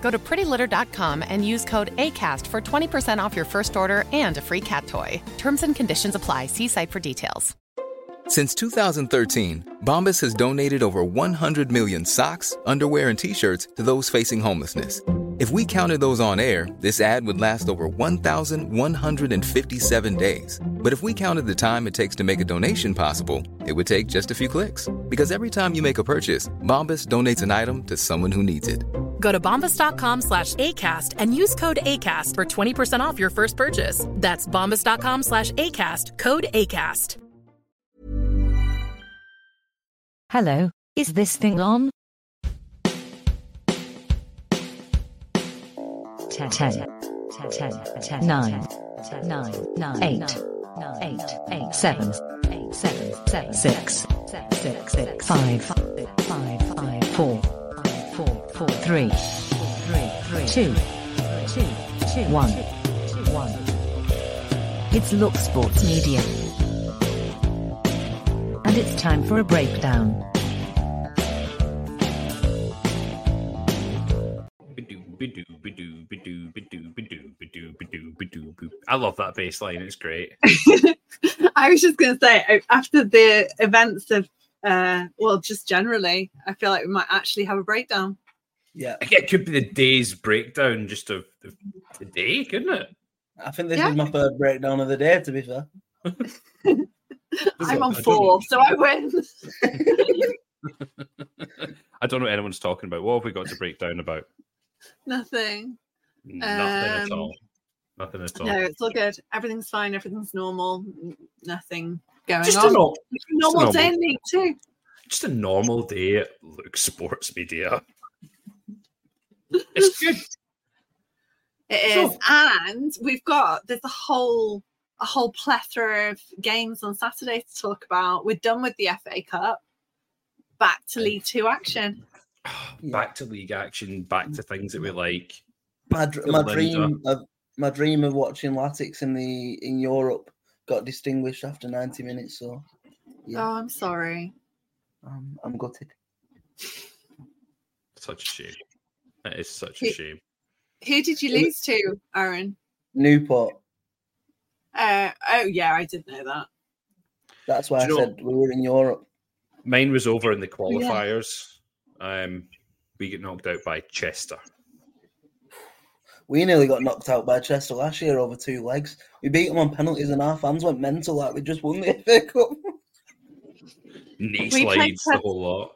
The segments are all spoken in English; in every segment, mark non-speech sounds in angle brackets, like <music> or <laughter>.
Go to prettylitter.com and use code ACAST for 20% off your first order and a free cat toy. Terms and conditions apply. See site for details. Since 2013, Bombas has donated over 100 million socks, underwear, and t shirts to those facing homelessness. If we counted those on air, this ad would last over 1,157 days. But if we counted the time it takes to make a donation possible, it would take just a few clicks. Because every time you make a purchase, Bombas donates an item to someone who needs it. Go to bombas.com slash ACAST and use code ACAST for 20% off your first purchase. That's bombas.com slash ACAST, code ACAST. Hello, is this thing on? 10, 10, 10, 10, 9, 9, 9, 8, 8, 8, 7, 7, 7, 6, 6, 6, 5, 5, 5, 4, 4, 4, 3, 3, 2, 2, 2, 1, 1. It's Look Sports Media. And it's time for a breakdown. I love that bass line. It's great. <laughs> I was just going to say, after the events of, uh, well, just generally, I feel like we might actually have a breakdown. Yeah, it could be the day's breakdown just of, of the day, couldn't it? I think this Yeah. is my third breakdown of the day. To be fair, I'm on four, so I win. I don't know what anyone's talking about. What have we got to break down about? <laughs> Nothing. Nothing at Um, all. Nothing at all. No, it's all good. Everything's fine. Everything's normal. Nothing going Just a on. nor- It's a normal just a day normal- in League Just a normal day at Luke Sports Media. It's <laughs> good. It is, and we've got there's a whole a whole plethora of games on Saturday to talk about. We're done with the FA Cup. Back to League Two action. <sighs> Back to league action, back to things that we like. my my Belinda. dream of my dream of watching Latics in the in Europe got distinguished after ninety minutes. So yeah, Oh, I'm sorry. um, I'm gutted. Such a shame. It is such a shame. Who did you lose to, Aaron? Newport. Uh, oh yeah, I did know that. That's why I Do you know- said we were in Europe. Mine was over in the Oh, yeah. qualifiers. Um, we get knocked out by Chester. We nearly got knocked out by Chester last year over two legs. We beat them on penalties, and our fans went mental like we just won the <laughs> FA Cup. Knee We played slides, the Chester- whole lot.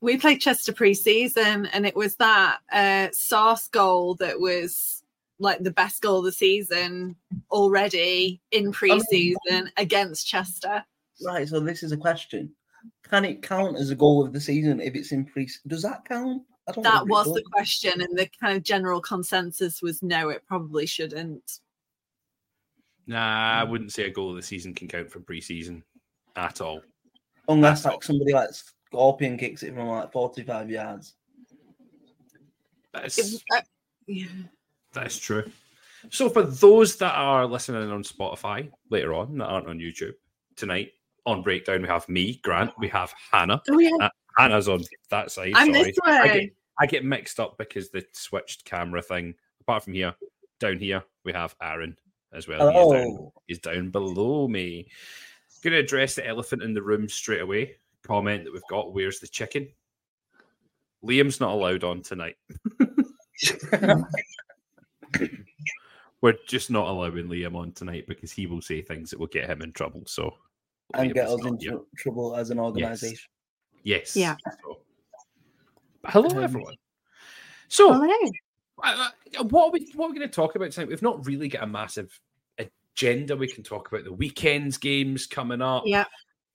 We played Chester pre-season, and it was that uh, Sauce goal that was like the best goal of the season already in pre-season against Chester. Right. So this is a question: Can it count as a goal of the season if it's in pre? Does that count? I don't. know That was the question, and the kind of general consensus was no, it probably shouldn't. Nah, I wouldn't say a goal of the season can count for pre-season at all. unless That's like somebody like Scorpion kicks it from like forty-five yards. That's, It- uh, yeah. that's true. So for those that are listening on Spotify later on that aren't on YouTube tonight on Breakdown, we have me, Grant, we have Hannah. Oh yeah, Uh, Hannah's on that side. I'm sorry. this I way. get, I get mixed up because the switched camera thing. Apart from here, down here we have Aaron as well. He's, down, Oh, he's down below me. Going to address the elephant in the room straight away. Comment that we've got. Where's the chicken? Liam's not allowed on tonight. <laughs> We're just not allowing Liam on tonight because he will say things that will get him in trouble. So and get us into yeah. trouble as an organisation. Yes. Yeah. So- Hello, Um, everyone. So, Hello. uh, uh, what are we what are we going to talk about tonight? We've not really got a massive agenda. We can talk about the weekends games coming up. Yeah.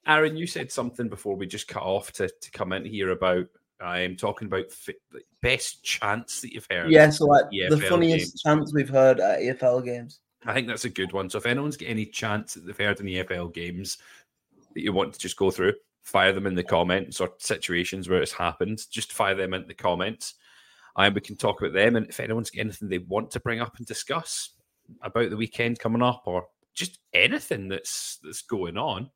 Aaron, you said something before we just cut off to, to come in here about I'm talking about fi- the best chance that you've heard. Yeah, so like the EFL funniest games. chance we've heard at EFL games. I think that's a good one. So if anyone's got any chance that they've heard in EFL games that you want to just go through, fire them in the comments or situations where it's happened. Just fire them in the comments. And we can talk about them. And if anyone's got anything they want to bring up and discuss about the weekend coming up or just anything that's that's going on,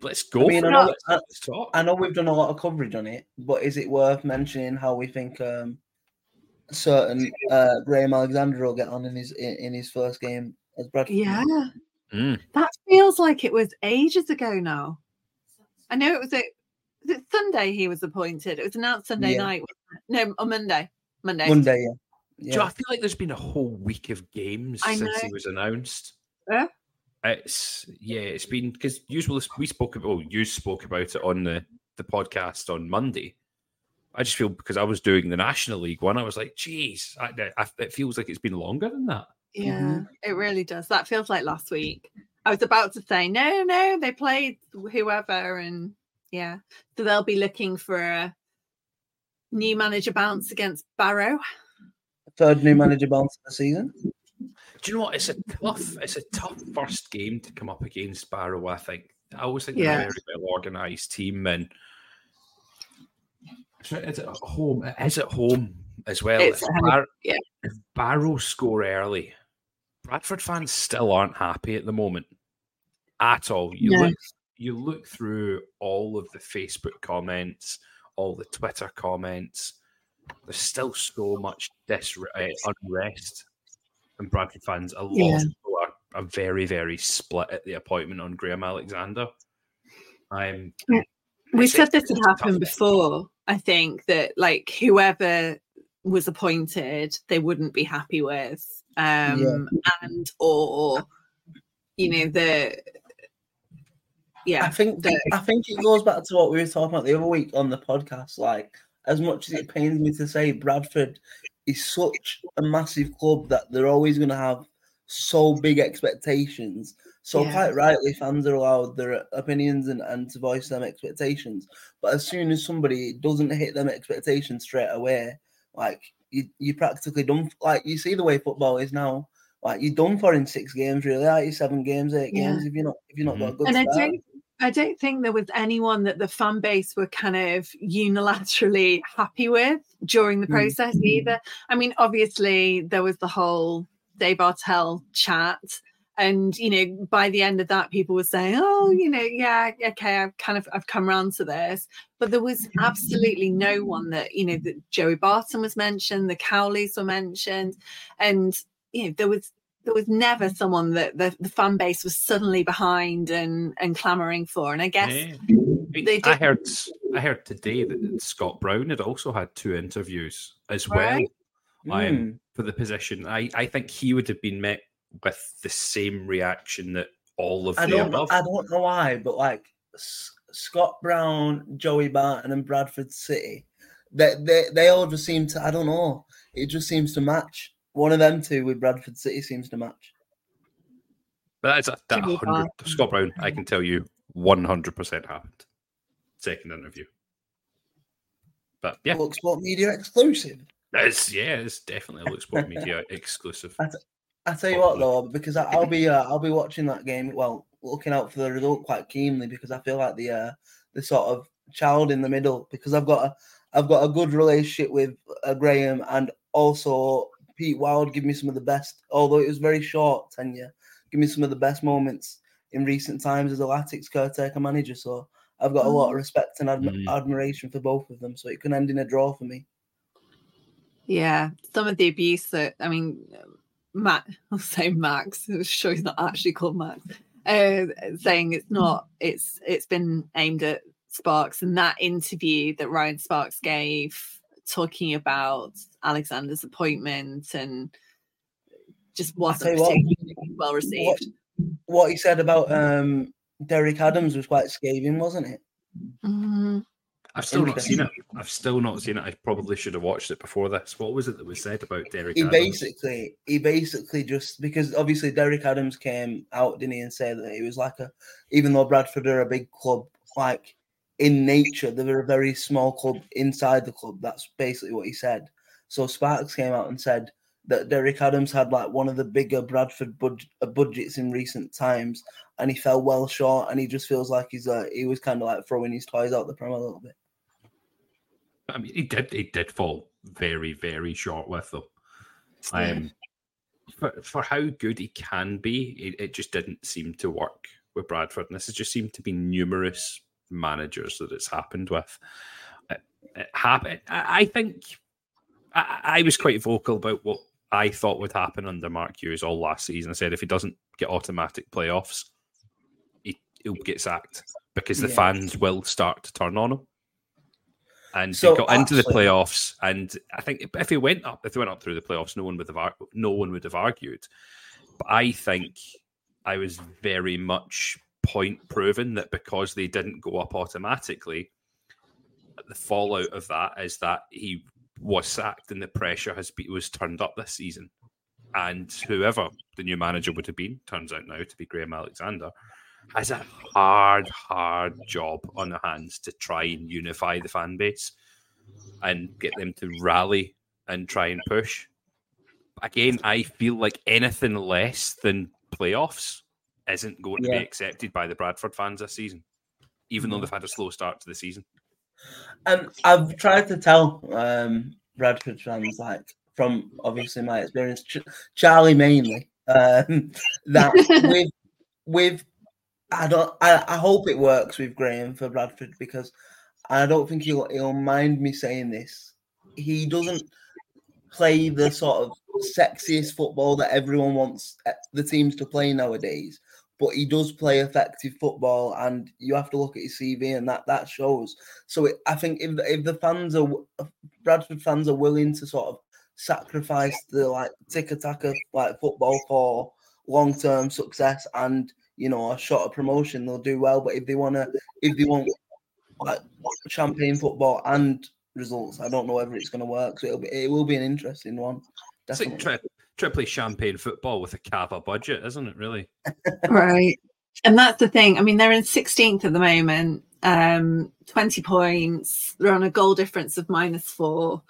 let's go I mean, for I know, Let's, I, let's talk. I know we've done a lot of coverage on it, but is it worth mentioning how we think um, certain uh, Graham Alexander will get on in his in, in his first game as Bradford? Yeah. Mm. That feels like it was ages ago now. I know it was a was it Sunday he was appointed. It was announced Sunday Yeah. night. No, on Monday. Monday. Monday, yeah. Do you. I feel like there's been a whole week of games I since he was announced. Yeah. It's yeah, it's been because usually we spoke about well, you spoke about it on the the podcast on Monday. I just feel because I was doing the National League one, I was like, geez, I, I, it feels like it's been longer than that. Yeah, mm-hmm. it really does. That feels like last week. I was about to say, no, no, they played whoever, and yeah. So they'll be looking for a new manager bounce against Barrow. Third new manager bounce of the season. Do you know what? It's a tough, it's a tough first game to come up against Barrow. I think I always think they're a very well organised team, and So it's at home. It is at home as well. It's if, at Bar- yeah. if Barrow score early, Bradford fans still aren't happy at the moment at all. You No. look, you look through all of the Facebook comments, all the Twitter comments. There's still so much dis- uh, unrest, and Bradford fans. A lot Yeah. of people are, are very, very split at the appointment on Graham Alexander. I'm. we it's- said this had happened before. I think that like whoever was appointed, they wouldn't be happy with, um, and or you know the yeah. I think the- I think it goes back to what we were talking about the other week on the podcast. Like, as much as it pains me to say, Bradford is such a massive club that they're always going to have so big expectations. So Yeah. quite rightly, fans are allowed their opinions and, and to voice them expectations. But as soon as somebody doesn't hit them expectations straight away, like you you practically done. Like you see the way football is now. Like you're done for in six games, really. Are you seven games, eight Yeah. games? If you're not, if you're not got a mm-hmm. good and I start. I don't think there was anyone that the fan base were kind of unilaterally happy with during the Mm. process either. I mean, obviously there was the whole Dave Bartel chat. And you know, by the end of that, people were saying, "Oh, you know, yeah, okay, I've kind of I've come around to this." But there was absolutely no one that you know that Joey Barton was mentioned, the Cowleys were mentioned, and you know there was there was never someone that the, the fan base was suddenly behind and and clamoring for. And I guess Yeah. they I heard I heard today that Scott Brown had also had two interviews as well Right. um, Mm. for the position. I, I think he would have been met with the same reaction that all of I the don't, know, above. I don't know why, but like S- Scott Brown, Joey Barton, and Bradford City, they, they they all just seem to. I don't know. It just seems to match. One of them two with Bradford City seems to match. But that's a, that hundred Scott Brown. I can tell you, one hundred percent happened. Second interview. But yeah, Look, Sport Media exclusive. it's yeah, it's definitely a Look Sport <laughs> Media exclusive. I tell you what though, because I, I'll be uh, I'll be watching that game. Well, looking out for the result quite keenly because I feel like the uh, the sort of child in the middle because I've got a I've got a good relationship with uh, Graham and also Pete Wild. Give me some of the best, although it was very short tenure. Give me some of the best moments in recent times as a Latics caretaker manager. So I've got a lot of respect and admi- Mm. admiration for both of them. So it can end in a draw for me. yeah, some of the abuse that I mean, Matt, <laughs> I'll say Max. I'm sure he's not actually called Max. Uh, saying it's not. It's it's been aimed at Sparks, and that interview that Ryan Sparks gave, talking about Alexander's appointment, and just wasn't tell you what, particularly well received. what he said about um Derek Adams was quite scathing, wasn't it? Mm, I've still not seen it. I've still not seen it. I probably should have watched it before this. What was it that was said about Derek? He Adams? basically, he basically just because obviously Derek Adams came out, didn't he, and say that he was like a, even though Bradford are a big club, like in nature, they were a very small club inside the club. That's basically what he said. So Sparks came out and said that Derek Adams had like one of the bigger Bradford bud- uh, budgets in recent times, and he fell well short, and he just feels like he's uh, he was kind of like throwing his toys out the pram a little bit. I mean, he did. He did fall very, very short with them. Um, for, for how good he can be, it, it just didn't seem to work with Bradford. And this has just seemed to be numerous managers that it's happened with. It, it happened. I, I think I, I was quite vocal about what I thought would happen under Mark Hughes all last season. I said if he doesn't get automatic playoffs, he, he'll get sacked because the Yeah. fans will start to turn on him. And So, he got into the playoffs, and I think if he went up, if he went up through the playoffs, no one would have no one would have argued. But I think I was very much point proven that because they didn't go up automatically, the fallout of that is that he was sacked and the pressure has be, was turned up this season. And whoever the new manager would have been, turns out now to be Graham Alexander, has a hard, hard job on their hands to try and unify the fan base and get them to rally and try and push. Again, I feel like anything less than playoffs isn't going to be accepted by the Bradford fans this season, even though they've had a slow start to the season. And I've tried to tell um, Bradford fans, like from obviously my experience, Ch- Charlie mainly, um, <laughs> that with with I don't I, I hope it works with Graham for Bradford because I don't think he'll he'll mind me saying this. He doesn't play the sort of sexiest football that everyone wants uh, the teams to play nowadays. But he does play effective football, and you have to look at his CV, and that that shows. So it, I think if if the fans are Bradford fans are willing to sort of sacrifice the like tick attacker like football for long term success and you know a shot of promotion, they'll do well. But if they wanna if they want like champagne football and results, I don't know whether it's gonna work. So it'll be it will be an interesting one. Definitely. Play champagne football with a Kappa budget, isn't it? Really? <laughs> right. And that's the thing. I mean, they're in 16th at the moment, um, 20 points. They're on a goal difference of minus four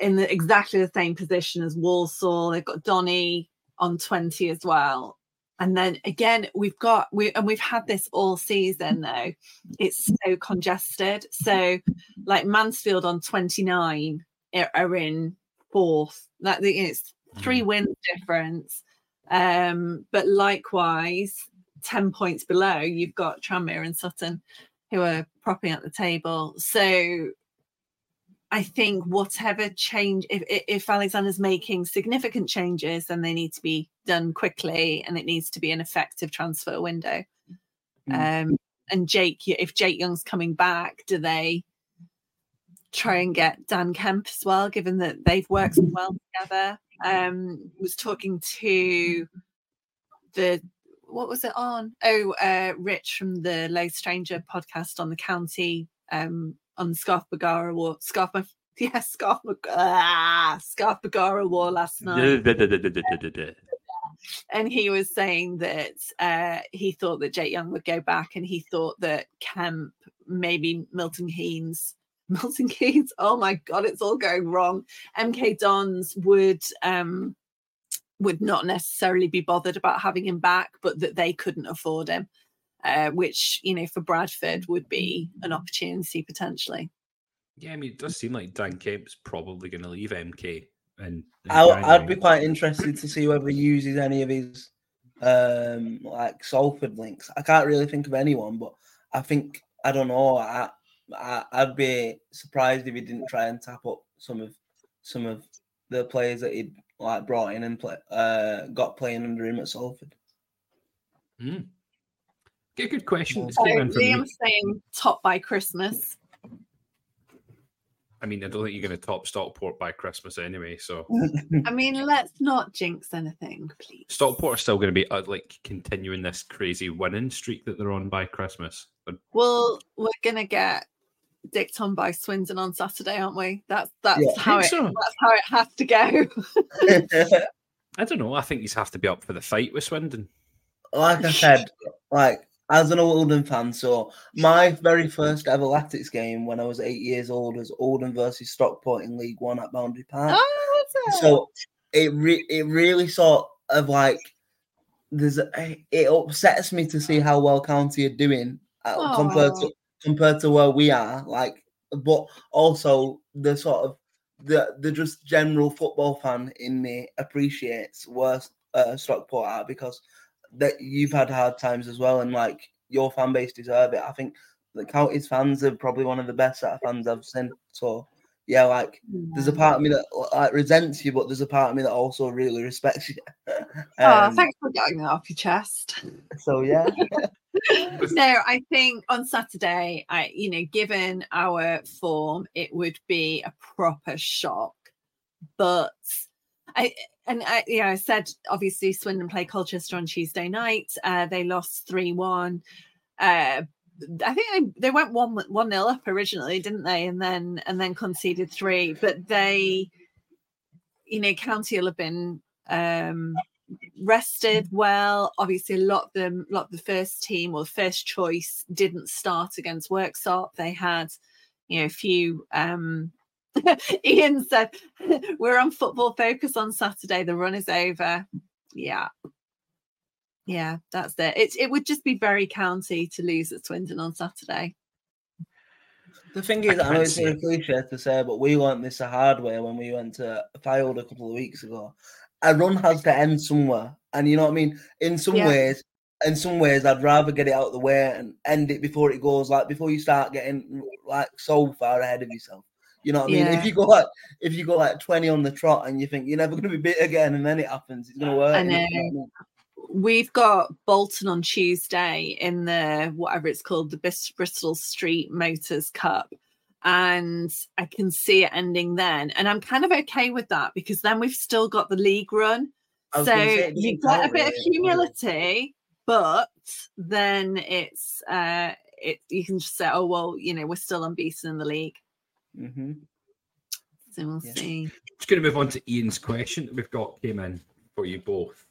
in the, exactly the same position as Walsall. They've got Donny on 20 as well. And then again, we've got we and we've had this all season though. It's so congested. So like Mansfield on 29 are- are in fourth. That it's three wins difference. Um, but likewise, 10 points below, you've got Tranmere and Sutton who are propping up the table. So I think whatever change, if, if if Alexander's making significant changes, then they need to be done quickly and it needs to be an effective transfer window. Um, and Jake, if Jake Young's coming back, do they try and get Dan Kemp as well, given that they've worked well together? Um, was talking to the what was it on? Oh, uh, Rich from the Low Stranger podcast on the county um, on the Scarf Bagara War. Scarf, <laughs> yeah, Scarf, ah, Scarf Bagara War last night and he was saying that uh, he thought that Jake Young would go back, and he thought that Kemp, maybe Milton Keynes, Milton Keynes. Oh my God, it's all going wrong. MK Dons would um, would not necessarily be bothered about having him back, but that they couldn't afford him, uh, which you know for Bradford would be an opportunity potentially. Yeah, I mean, it does seem like Dan Kemp's probably going to leave MK. And, and I'll, I'd be quite interested to see whether he uses any of his um like Salford links. I can't really think of anyone, but I think I don't know. I, I I'd be surprised if he didn't try and tap up some of some of the players that he'd like brought in and play uh got playing under him at Salford. Hmm. Okay, good question. It's So came in from me. Liam's saying top by Christmas. I mean, I don't think you're going to top Stockport by Christmas anyway. So <laughs> I mean, let's not jinx anything, please. Stockport are still going to be uh, like continuing this crazy winning streak that they're on by Christmas. Well, we're gonna get dicked on by Swindon on Saturday, aren't we? That's that's Yeah. how it so? that's how it has to go. <laughs> I don't know. I think you have to be up for the fight with Swindon. like I said, like as an Oldham fan, so my very first ever Latics game when I was eight years old was Oldham versus Stockport in League One at Boundary Park. oh, that's it. so it re- it really sort of like there's a, it upsets me to see how well County are doing uh, compared to Aw. Compared to where we are. Like, but also the sort of the the just general football fan in me appreciates where uh, Stockport are because that you've had hard times as well, and like your fan base deserve it. I think the County's fans are probably one of the best set of fans I've seen. So yeah, like there's a part of me that like resents you, but there's a part of me that also really respects you. <laughs> Oh, Um, thanks for getting that off your chest. So yeah, <laughs> no, I think on Saturday, I you know, given our form, it would be a proper shock. But I and I yeah, I said obviously Swindon play Colchester on Tuesday night. Uh, they lost three one. Uh, I think they, they went one one nil up originally, didn't they? And then and then conceded three. But they, you know, County will have been um rested well. Obviously, a lot of them, a lot of the first team or first choice didn't start against Worksop. They had, you know, a few. um <laughs> Ian said, <laughs> "We're on football focus on Saturday. The run is over." Yeah, yeah, that's it. It it would just be very county to lose at Swindon on Saturday. the thing is, I, know can't it's a cliche to say, but we learned this the hard way when we went to Field a couple of weeks ago. A run has to end somewhere, and you know what I mean. In some Yeah. ways, in some ways, I'd rather get it out of the way and end it before it goes like before you start getting like so far ahead of yourself. You know what I mean? Yeah. If you go like if you go like twenty on the trot and you think you're never going to be beat again, and then it happens, it's going to work. I and you know. I mean? We've got Bolton on Tuesday in the whatever it's called, the Bristol Street Motors Cup. And I can see it ending then. And I'm kind of okay with that because then we've still got the league run. So gonna say, it you doesn't get a count bit of really. humility, but then it's uh it you can just say, oh well, you know, we're still unbeaten in the league. Mhm. So we'll Yeah. see. Just going to move on to Ian's question that we've got came in for you both.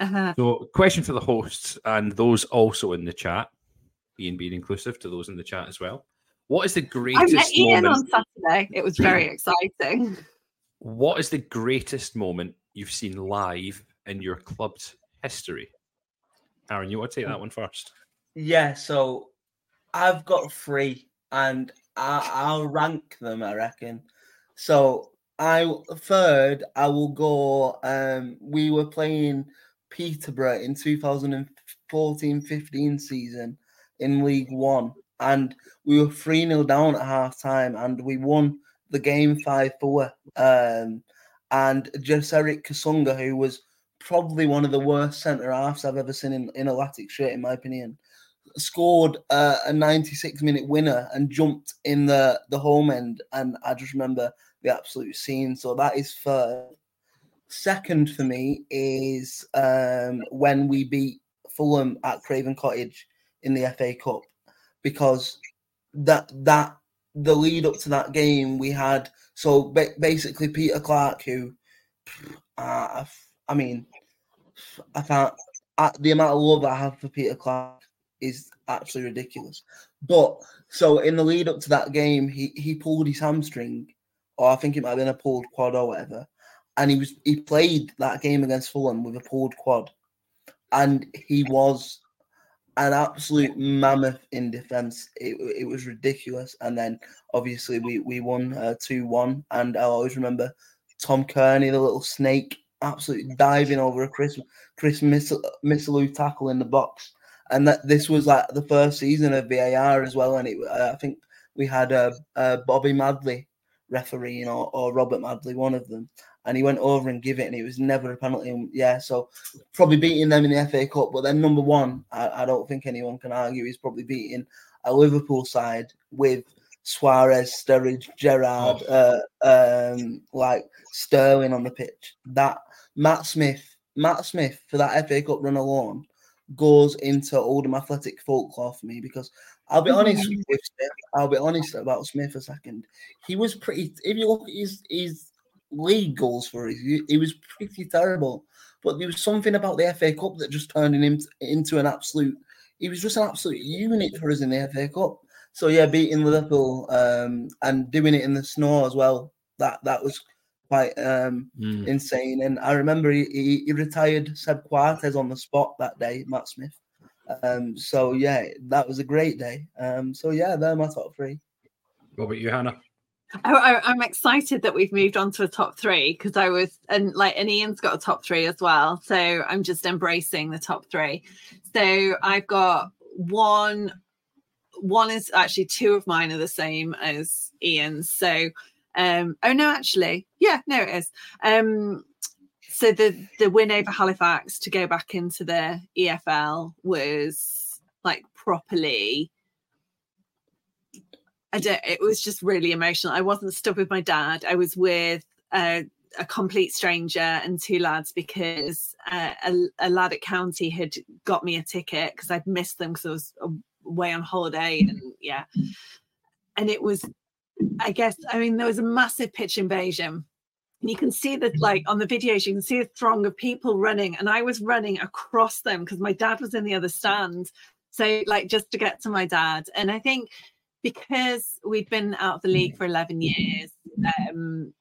Uh-huh. So, question for the hosts and those also in the chat. Ian being inclusive to those in the chat as well. What is the greatest? I greatest met Ian moment? on Saturday. It was very <laughs> exciting. What is the greatest moment you've seen live in your club's history? Aaron, you want to take that one first? Yeah, so I've got three, and I, I'll rank them. I reckon. So I third, I will go. Um, we were playing Peterborough in 2014-15 season in League One, and we were three 0 down at half time, and we won the game five four. Um, and Genseric Kusunga, who was probably one of the worst centre halves I've ever seen in, in a Latic shirt, in my opinion, scored uh, a 96 minute winner and jumped in the, the home end. And I just remember the absolute scene. So that is third. Second for me is um, when we beat Fulham at Craven Cottage in the FA Cup because that that the lead up to that game we had so ba- basically Peter Clarke who uh, I mean I can't uh, the amount of love I have for Peter Clarke is actually ridiculous. But so in the lead up to that game he he pulled his hamstring or I think it might have been a pulled quad or whatever and he was he played that game against Fulham with a pulled quad and he was an absolute mammoth in defense. It, it was ridiculous. And then obviously we we won uh, two one. And I always remember Tom Cairney, the little snake, absolutely diving over a Chris Chris Missilou tackle in the box. And that this was like the first season of VAR as well. And it, uh, I think we had uh, uh, Bobby Madley refereeing or, or Robert Madley, one of them. And he went over and give it, and it was never a penalty. And yeah, so probably beating them in the FA Cup. But then number one, I, I don't think anyone can argue, is probably beating a Liverpool side with Suarez, Sturridge, Gerrard, Oh. uh, um, like Sterling on the pitch. That Matt Smith, Matt Smith for that FA Cup run alone goes into Oldham Athletic folklore for me because I'll be honest with Smith. I'll be honest about Smith a second. He was pretty. If you look at his his league goals for he, he was pretty terrible. But there was something about the FA Cup that just turned him into an absolute. He was just an absolute unit for us in the FA Cup. So yeah, beating Liverpool um, and doing it in the snow as well. That that was quite um, Mm. insane. And I remember he, he, he retired Seb Coates on the spot that day, Matt Smith. Um, so yeah, that was a great day. Um, so yeah, they're my top three. What about you, Hannah? I, I, I'm excited that we've moved on to a top three because I was and like and Ian's got a top three as well. So I'm just embracing the top three. So I've got one. One is actually two of mine are the same as Ian's. So um oh no, actually, yeah, no, it is. Um so the the win over Halifax to go back into the EFL was like properly I don't, it was just really emotional. I wasn't stuck with my dad. I was with a, a complete stranger and two lads because uh, a, a lad at county had got me a ticket because I'd missed them because I was away on holiday and yeah. And it was, I guess, I mean, there was a massive pitch invasion. And you can see that, mm-hmm. like on the videos, you can see a throng of people running, and I was running across them because my dad was in the other stand. So, like, just to get to my dad. And I think because we'd been out of the league mm. for 11 years um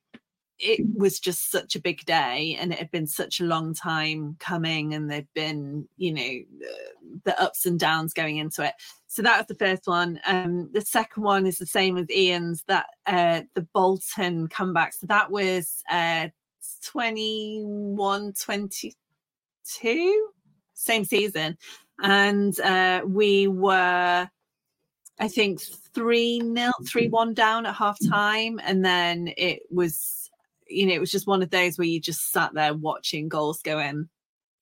it was just such a big day and it had been such a long time coming and there'd been you know the, the ups and downs going into it so that was the first one. Um the second one is the same as ian's that uh the bolton comeback. So that was uh 21 22 same season. And uh we were I think three nil, three one down at half time, and then it was, you know, it was just one of those where you just sat there watching goals go in,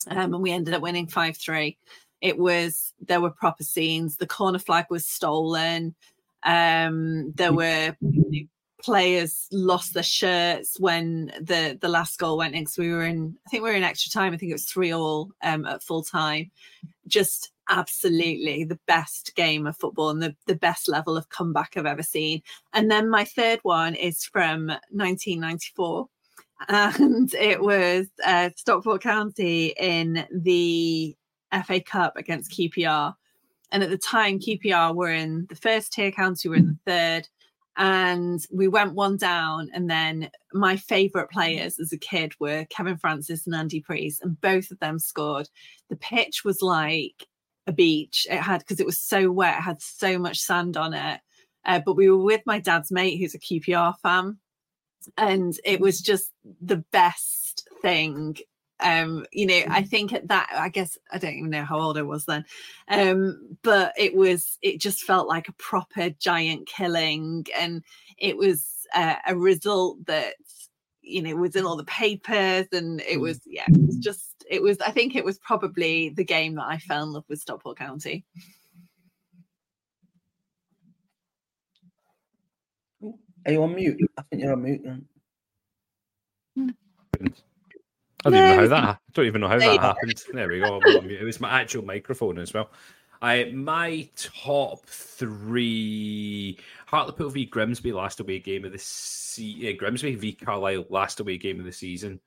um, and we ended up winning five three. It was there were proper scenes. The corner flag was stolen. Um, there were players lost their shirts when the the last goal went in because we were in I think we were in extra time. I think it was three all um, at full time. Just absolutely the best game of football and the, the best level of comeback I've ever seen. And then my third one is from 1994. <laughs> And it was uh, Stockport County in the FA Cup against QPR. And at the time, QPR were in the first tier, County were in the third. And we went one down. And then my favourite players as a kid were Kevin Francis and Andy Preece, and both of them scored. The pitch was like a beach. It had because it was so wet, it had so much sand on it. Uh, but we were with my dad's mate, who's a QPR fan, and it was just the best thing. Um, you know, I think at that, I guess I don't even know how old I was then, um, but it was, it just felt like a proper giant killing, and it was uh, a result that you know was in all the papers, and it was, yeah, it was just it was i think it was probably the game that i fell in love with stockport county Are you on mute? I think you're on mute. Then. I don't even know how that. I don't even know how There that go. happened. There we go. I'm on mute. It was my actual microphone as well. I my top three: Hartlepool v Grimsby last away game of the season. Grimsby v Carlisle last away game of the season.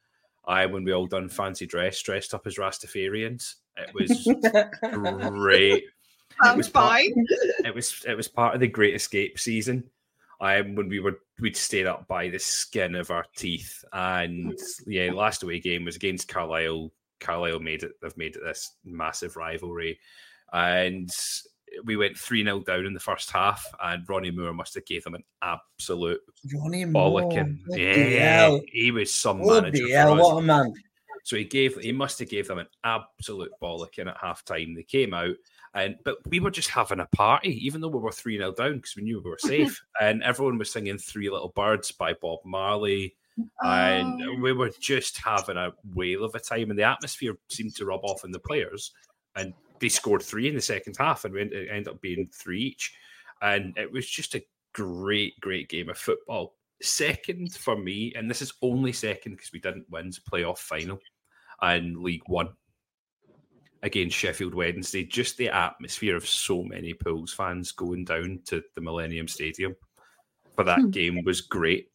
I when we all done fancy dress, dressed up as Rastafarians. It was great. <laughs> sounds was part- fine it was it was part of the Great Escape season. Um, when we were we'd stayed up by the skin of our teeth, and yeah, last away game was against Carlisle. Carlisle made it. They've made it this massive rivalry, and we went three 0 down in the first half, and Ronnie Moore must have gave them an absolute Ronnie Moore. bollocking. bloody Yeah, he was some manager Bloody for hell, what a man. So he gave he must have gave them an absolute bollocking at half time. They came out and but we were just having a party, even though we were 3 0 down because we knew we were <laughs> safe. and everyone was singing Three Little Birds by Bob Marley. And oh. we were just having a whale of a time, and the atmosphere seemed to rub off on the players. And they scored three in the second half, and we ended, ended up being three each. And it was just a great, great game of football. Second for me, and this is only second because we didn't win the playoff final and League One against Sheffield Wednesday. Just the atmosphere of so many Pools fans going down to the Millennium Stadium for that Hmm. game was great.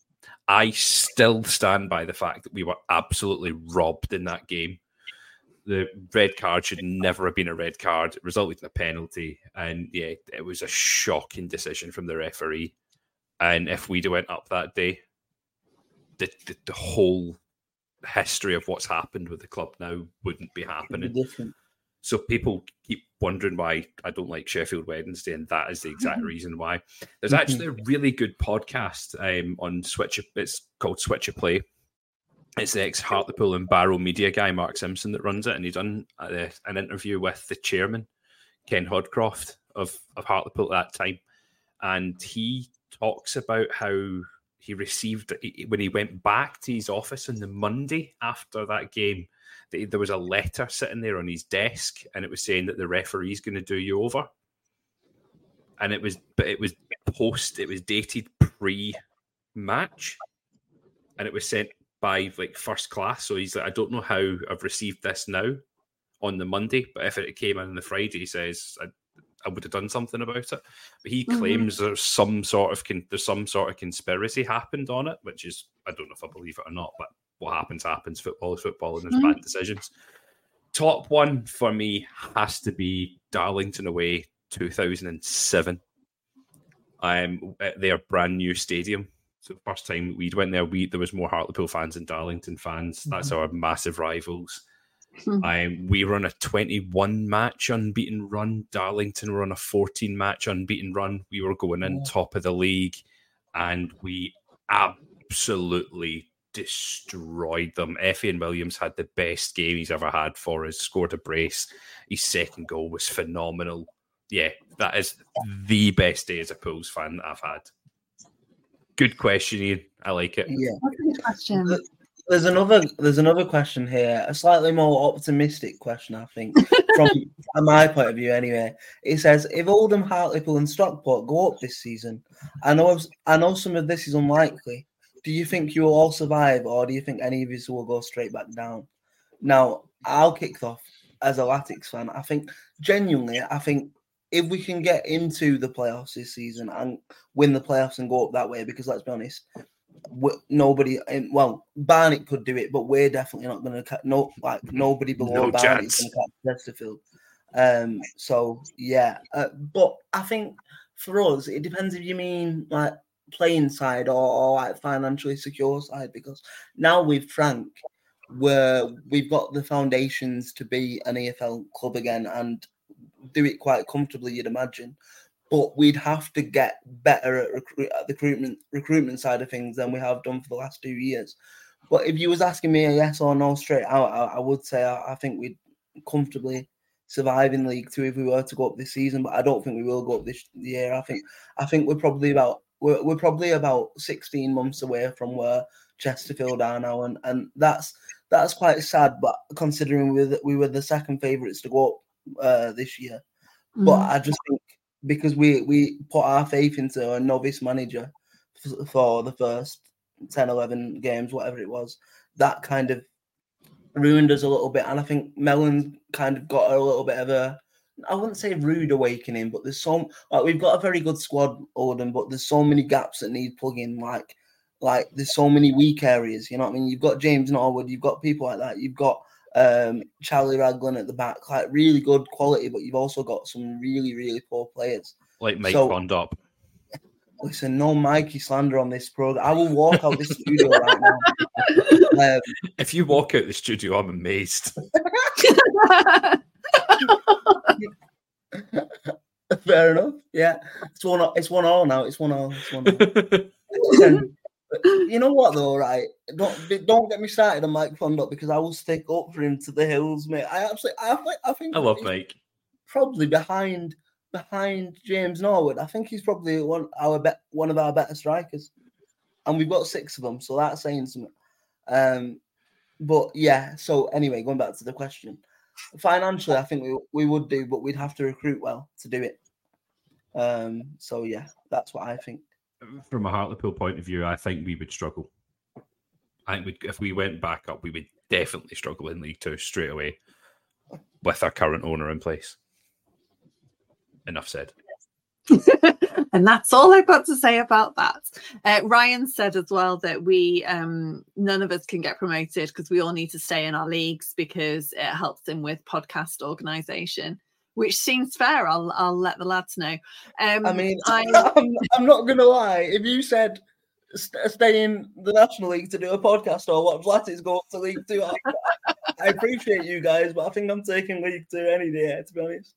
I still stand by the fact that we were absolutely robbed in that game. The red card should never have been a red card. It resulted in a penalty. And yeah, it was a shocking decision from the referee. And if we'd have went up that day, the, the, the whole history of what's happened with the club now wouldn't be happening. different. So people keep wondering why I don't like Sheffield Wednesday, and that is the exact reason why. There's Mhm. actually a really good podcast um, on Switch. It's called Switch of Play. It's the ex Hartlepool and Barrow media guy Mark Simpson that runs it, and he done uh, an interview with the chairman Ken Hodcroft of of Hartlepool at that time, and he talks about how he received when he went back to his office on the Monday after that game there was a letter sitting there on his desk and it was saying that the referee's going to do you over. And it was but it was post it was dated pre match and it was sent by like first class. So he's like i don't know how i've received this now on the monday but if it came in on the friday he says i, I would have done something about it. But he Mhm. claims there's some sort of con- there's some sort of conspiracy happened on it which is i don't know if i believe it or not but what happens happens football is football and there's Mhm. bad decisions top one for me has to be darlington away 2007 um at their brand new stadium so the first time we went there we there was more hartlepool fans than darlington fans that's our massive rivals Hmm. um, we were on a 21 match unbeaten run. Darlington were on a 14 match unbeaten run. We were going in Yeah. top of the league and we absolutely destroyed them. Eifion Williams had the best game he's ever had for us, scored a brace. His second goal was phenomenal. Yeah, that is the best day as a Pools fan that I've had. Good question, Ian. I like it. Yeah. Good question. There's another there's another question here, a slightly more optimistic question, I think, from from <laughs> my point of view anyway. It says if Oldham, Hartlepool and Stockport go up this season, I know I know some of this is unlikely. Do you think you will all survive or do you think any of you will go straight back down? Now, I'll kick off as a Latics fan. I think genuinely, I think if we can get into the playoffs this season and win the playoffs and go up that way, because let's be honest, nobody and well Barnet could do it, but we're definitely not going to catch no like nobody below No Barnet is going to catch Chesterfield. Um, so yeah, uh, but I think for us it depends if you mean like playing side or, or like financially secure side because now with Frank, where we've got the foundations to be an EFL club again and do it quite comfortably, you'd imagine but we'd have to get better at, recruit, at the recruitment recruitment side of things than we have done for the last two years. But if you was asking me a yes or no straight out, I, I would say I, I think we'd comfortably survive in League Two if we were to go up this season. But I don't think we will go up this year. I think I think we're probably about we're, we're probably about 16 months away from where Chesterfield are now, and, and that's that's quite sad. But considering we were the, we were the second favourites to go up uh, this year, but Mm. I just think because we we put our faith into a novice manager for the first 10 11 games whatever it was that kind of ruined us a little bit and i think Mellon kind of got a little bit of a i wouldn't say rude awakening but there's some like we've got a very good squad Odin, but there's so many gaps that need plugging like like there's so many weak areas you know what i mean you've got james norwood you've got people like that you've got um, Charlie Raglan at the back, like really good quality, but you've also got some really, really poor players. Like Mike So- Fondop. Listen, no Mikey slander on this program. I will walk out this studio right now. <laughs> Um, If you walk out the studio, I'm amazed. <laughs> <laughs> <laughs> fair enough. Yeah, it's one. It's one all now. It's one all. It's one all. <laughs> You know what though, right? Don't don't get me started on Mike Fondop because I will stick up for him to the hills, mate. I absolutely, I, think- I think I love Mike. probably behind behind James Norwood. I think he's probably one our be- one of our better strikers, and we've got six of them, so that's saying something. Um, but yeah. So anyway, going back to the question, financially, I think we we would do, but we'd have to recruit well to do it. Um, so yeah, that's what I think. from a Hartlepool point of view, I think we would struggle. I think if we went back up, we would definitely struggle in League Two straight away with our current owner in place. Enough said. <laughs> and that's all I've got to say about that. Uh, Ryan said as well that we um, none of us can get promoted because we all need to stay in our leagues because it helps him with podcast organization, which seems fair. I'll I'll let the lads know. Um, I mean, I, <laughs> I'm, I'm not gonna lie. If you said st- stay in the National League to do a podcast or watch Latics go up to League Two, I, I appreciate you guys, but I think I'm taking League Two any day. To be honest.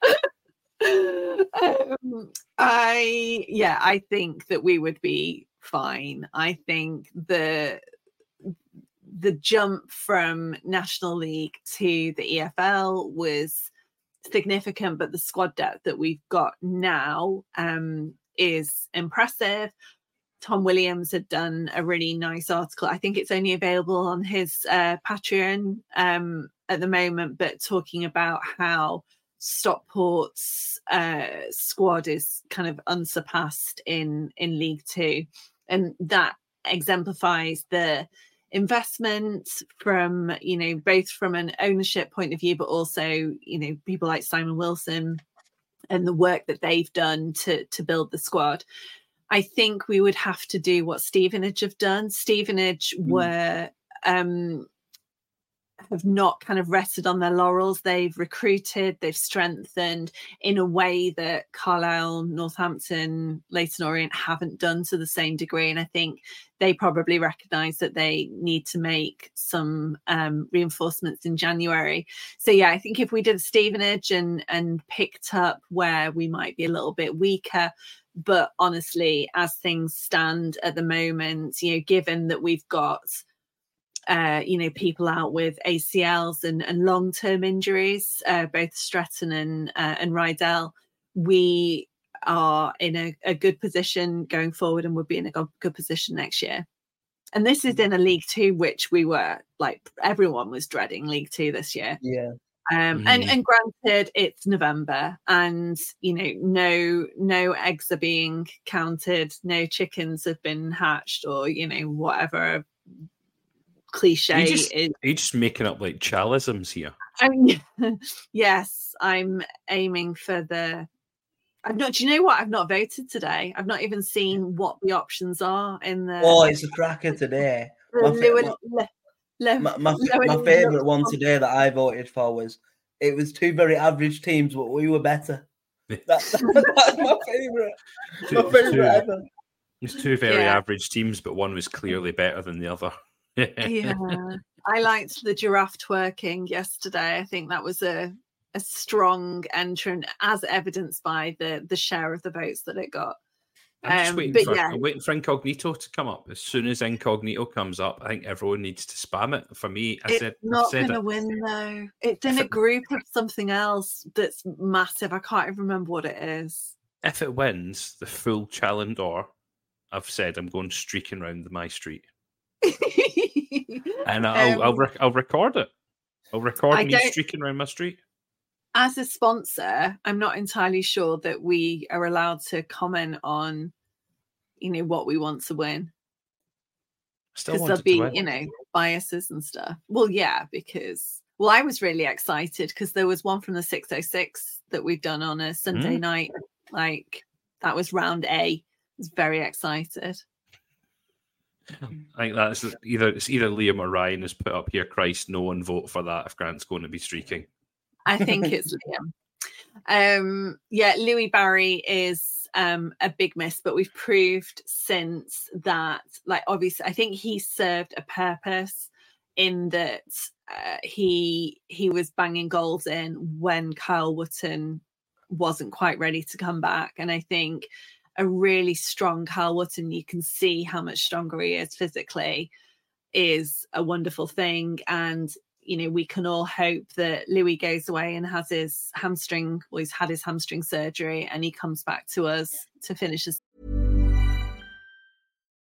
Um, I yeah, I think that we would be fine. I think the the jump from National League to the EFL was significant, but the squad depth that we've got now um, is impressive. Tom Williams had done a really nice article. I think it's only available on his uh, Patreon um, at the moment, but talking about how Stockport's uh, squad is kind of unsurpassed in in League Two, and that exemplifies the investment from you know both from an ownership point of view, but also you know people like Simon Wilson and the work that they've done to to build the squad. I think we would have to do what Stevenage have done. Stevenage mm. were um, have not kind of rested on their laurels. They've recruited, they've strengthened in a way that Carlisle, Northampton, Leyton Orient haven't done to the same degree. And I think they probably recognise that they need to make some um, reinforcements in January. So yeah, I think if we did Stevenage and and picked up where we might be a little bit weaker, but honestly, as things stand at the moment, you know, given that we've got uh, you know, people out with ACLs and, and long term injuries, uh, both Stretton and uh, and Rydel, we are in a, a, good position going forward and would be in a good, good position next year. And this is in a League Two, which we were like everyone was dreading League Two this year. Yeah. Um, mm. and, and granted, it's November, and you know, no no eggs are being counted, no chickens have been hatched, or you know, whatever cliche. Are you just, is, are you just making up like chalisms here? I mean, <laughs> yes, I'm aiming for the. I've not. Do you know what? I've not voted today. I've not even seen what the options are in the. Oh, it's a cracker today. My, my, my, my, my favorite one today that I voted for was it was two very average teams, but we were better. <laughs> That, <laughs> that's my favorite. My favorite ever. It's two very yeah. average teams, but one was clearly better than the other yeah, <laughs> I liked the giraffe twerking yesterday. I think that was a a strong entrant, as evidenced by the the share of the votes that it got. I'm just um, waiting for yeah. I'm waiting for incognito to come up. As soon as incognito comes up, I think everyone needs to spam it. For me, I it's said not going to win though. It's in if a it, group of something else that's massive. I can't even remember what it is. If it wins the full challenge, or I've said I'm going streaking around my street. <laughs> and I'll um, I'll, rec- I'll record it. I'll record I me streaking around my street. As a sponsor, I'm not entirely sure that we are allowed to comment on, you know, what we want to win. Because there'll be, you know, biases and stuff. Well, yeah, because well, I was really excited because there was one from the 606 that we've done on a Sunday mm. night. Like that was round A. I was very excited. I think that's either it's either Liam or Ryan has put up here. Christ, no one vote for that if Grant's going to be streaking. I think it's <laughs> Liam. Um, yeah, Louie Barry is um, a big miss, but we've proved since that, like, obviously, I think he served a purpose in that uh, he he was banging goals in when Kyle Wootton wasn't quite ready to come back, and I think a really strong Kyle Wootton, you can see how much stronger he is physically, is a wonderful thing. And you know, we can all hope that Louie goes away and has his hamstring, well, he's had his hamstring surgery and he comes back to us to finish his.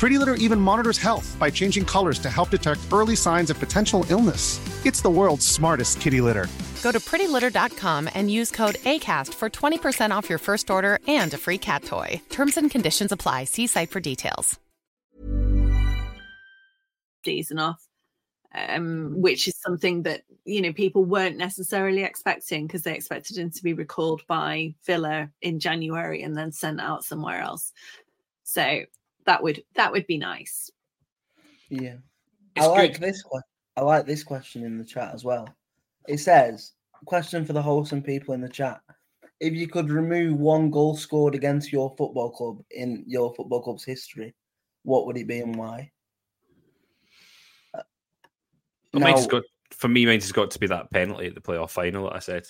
Pretty Litter even monitors health by changing colors to help detect early signs of potential illness. It's the world's smartest kitty litter. Go to prettylitter.com and use code ACAST for 20% off your first order and a free cat toy. Terms and conditions apply. See site for details. season off, um, which is something that you know people weren't necessarily expecting because they expected him to be recalled by Villa in January and then sent out somewhere else. So that would that would be nice. Yeah, It's I like good. this one. I like this question in the chat as well. It says, "Question for the wholesome people in the chat: If you could remove one goal scored against your football club in your football club's history, what would it be and why?" Uh, But mine's now- got for me, mine's has got to be that penalty at the playoff final that I said.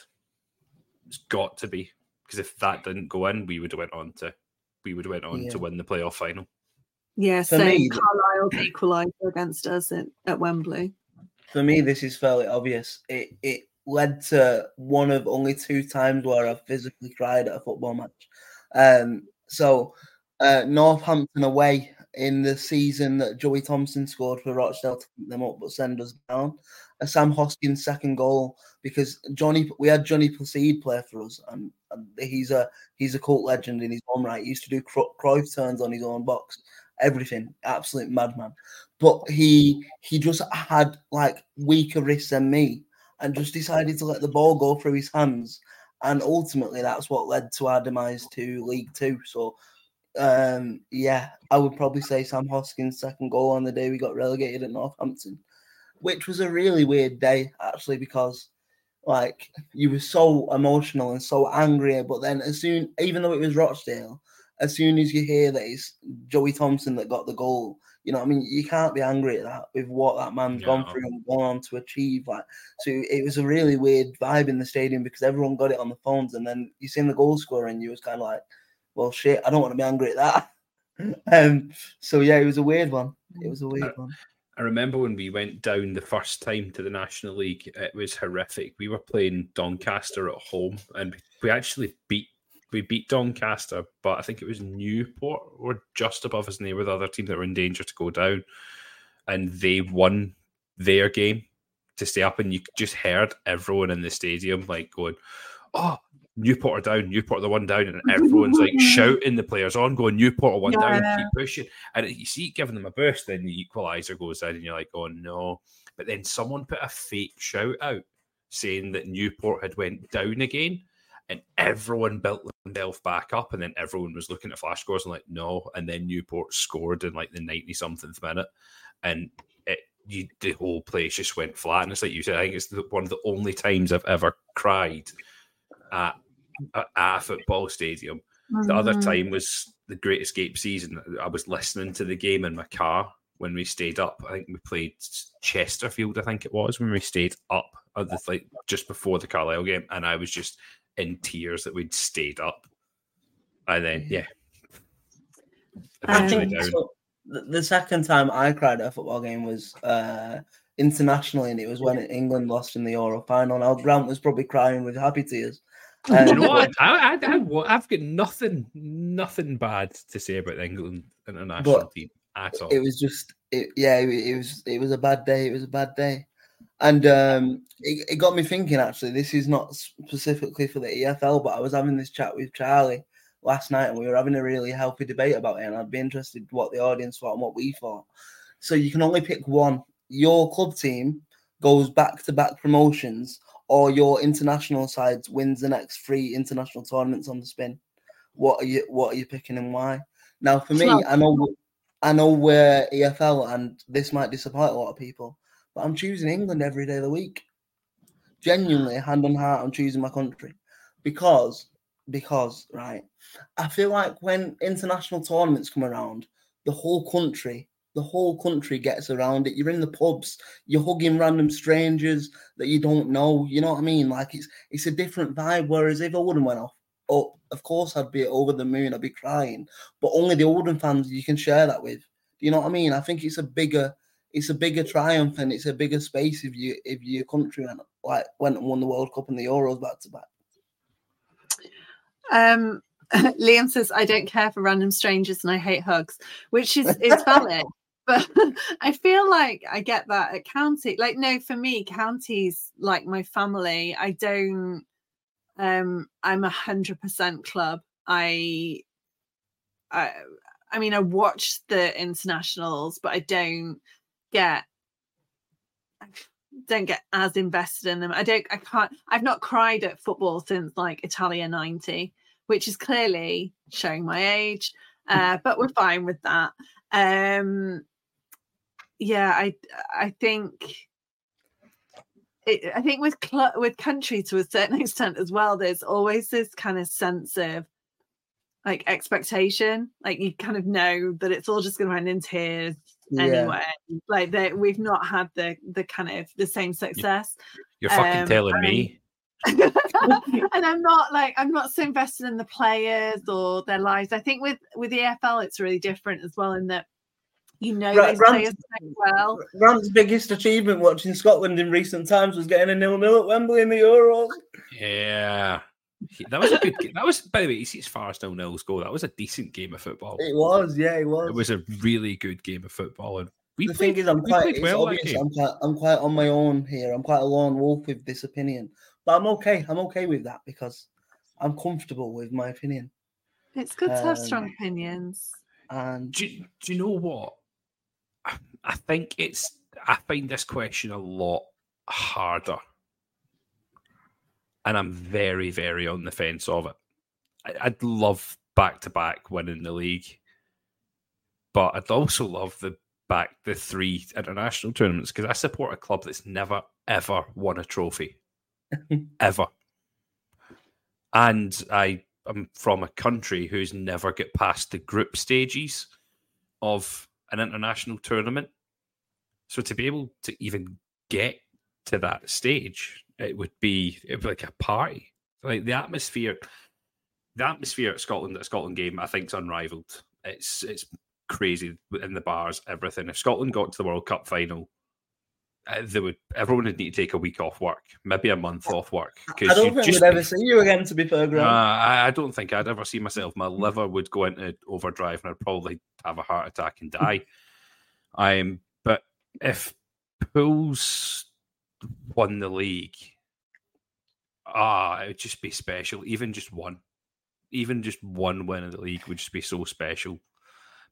It's got to be because if that didn't go in, we would have went on to we would have went on Yeah. to win the playoff final. Yeah, For so me- Carlisle's equaliser against us at, at Wembley. for me, this is fairly obvious. It it led to one of only two times where I've physically cried at a football match. Um, so uh, Northampton away in the season that Joey Thompson scored for Rochdale to keep them up but send us down. A Sam Hoskins second goal because Johnny we had Johnny Placide play for us and, and he's a he's a cult legend in his own right. He used to do Cruyff turns on his own box, everything, absolute madman. But he he just had like weaker wrists than me and just decided to let the ball go through his hands. And ultimately that's what led to our demise to league two. So um yeah i would probably say sam hoskins second goal on the day we got relegated at northampton which was a really weird day actually because like you were so emotional and so angry but then as soon even though it was rochdale as soon as you hear that it's joey thompson that got the goal you know, what I mean, you can't be angry at that with what that man's gone through and gone on to achieve. Like, so it was a really weird vibe in the stadium because everyone got it on the phones, and then you seen the goal scorer, and you was kind of like, "Well, shit, I don't want to be angry at that." <laughs> um, so yeah, it was a weird one. It was a weird one. I remember when we went down the first time to the National League, it was horrific. We were playing Doncaster at home and we actually beat we beat Doncaster, but I think it was Newport were just above us and they were the other team that were in danger to go down. And they won their game to stay up and you just heard everyone in the stadium like going, Oh, Newport are down, Newport are the one down, and <laughs> everyone's like shouting the players on, going, Newport are one down, keep pushing. And you see giving them a burst, then the equalizer goes in, and you're like, oh no. But then someone put a fake shout out saying that Newport had went down again, and everyone built themselves back up, and then everyone was looking at flash scores and like, no. And then Newport scored in like the 90 something minute, and it you, the whole place just went flat. And it's like you said, I think it's the, one of the only times I've ever cried at, at a football stadium. The other Mm. time was the Great Escape season. I was listening to the game in my car when we stayed up. I think we played Chesterfield. I think it was when we stayed up at the like just before the Carlisle game, and I was just in tears that we'd stayed up. And then yeah, I think. So, the, second time I cried at a football game was uh, internationally, and it was when England lost in the Euro final. Now Grant was probably crying with happy tears. Do you know Um, what? I, have got nothing, nothing bad to say about the England international team at all. it was just it, yeah it, it was it was a bad day it was a bad day and um it, it got me thinking actually this is not specifically for the efl but i was having this chat with charlie last night and we were having a really healthy debate about it and i'd be interested what the audience thought and what we thought. So you can only pick one. Your club team goes back to back promotions or your international side wins the next three international tournaments on the spin? What are you what are you picking and why? Now for me i know I know we're EFL, and this might disappoint a lot of people, but I'm choosing England every day of the week. Genuinely, hand on heart, I'm choosing my country because because right, I feel like when international tournaments come around, the whole country the whole country gets around it. You're in the pubs, you're hugging random strangers that you don't know. You know what I mean? Like it's it's a different vibe. Whereas if Oldham went off, oh, of course I'd be over the moon. I'd be crying. But only the Oldham fans you can share that with. You know what I mean? I think it's a bigger it's a bigger triumph and it's a bigger space if you if your country went like went and won the World Cup and the Euros back to back. Um <laughs> Liam says, I don't care for random strangers and I hate hugs, which is is valid <laughs> but <laughs> I feel like I get that at county. Like, no, for me, counties like my family. I don't. Um, I'm a hundred percent club. I, I, I mean, I watch the internationals, but I don't get. don't get as invested in them. I don't. I can't. I've not cried at football since like Italia '90, which is clearly showing my age. Uh, but we're fine with that. Um, yeah, I I think I think with cl- with country to a certain <laughs> extent as well. There's always this kind of sense of like expectation, like you kind of know that it's all just going to end in tears yeah. anyway. Like that we've not had the the kind of the same success. You're fucking um, telling and, me. <laughs> and I'm not like I'm not so invested in the players or their lives. I think with with the EFL it's really different as well in that you know Rand, players well. Rand's biggest achievement watching Scotland in recent times was getting a nil-nil at Wembley in the Euros. Yeah. That was a good. Game. that was, by the way, as far as no nils go, that was a decent game of football. It was, yeah, it was. It was a really good game of football, and we the played, thing is, I'm quite, well obvious, I'm quite, I'm quite on my own here. I'm quite a lone wolf with this opinion, but I'm okay. I'm okay with that because I'm comfortable with my opinion. It's good to um, have strong um, opinions. And do, do you know what? I think it's. I find this question a lot harder, and I'm very, very on the fence of it. I'd love back to back winning the league, but I'd also love the back the three international tournaments because I support a club that's never ever won a trophy, <laughs> ever, and I am from a country who's never get past the group stages of an international tournament. So to be able to even get to that stage, it would be it would be like a party. Like the atmosphere, the atmosphere at Scotland at Scotland game, I think is unrivaled. It's it's crazy in the bars, everything. If Scotland got to the World Cup final, uh, they would everyone would need to take a week off work, maybe a month off work. I don't think we'd ever see you again. To be fair. Uh, I, I, don't think I'd ever see myself. My liver would go into overdrive, and I'd probably have a heart attack and die. <laughs> I'm, but if Pools won the league, ah, it would just be special. Even just one, even just one win of the league would just be so special.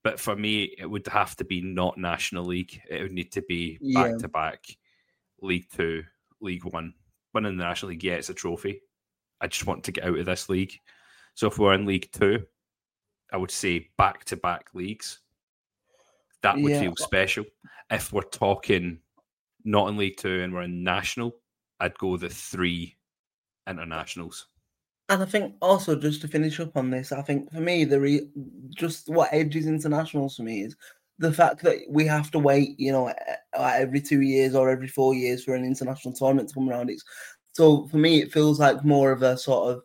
But for me, it would have to be not National League. It would need to be back to back League Two, League One. Winning the National League, yeah, it's a trophy. I just want to get out of this league. So if we're in League Two, I would say back to back leagues. That would yeah. feel special. If we're talking not in League Two and we're in National, I'd go the three internationals. And I think also just to finish up on this, I think for me the re- just what edges internationals for me is the fact that we have to wait, you know, every two years or every four years for an international tournament to come around. It's so for me it feels like more of a sort of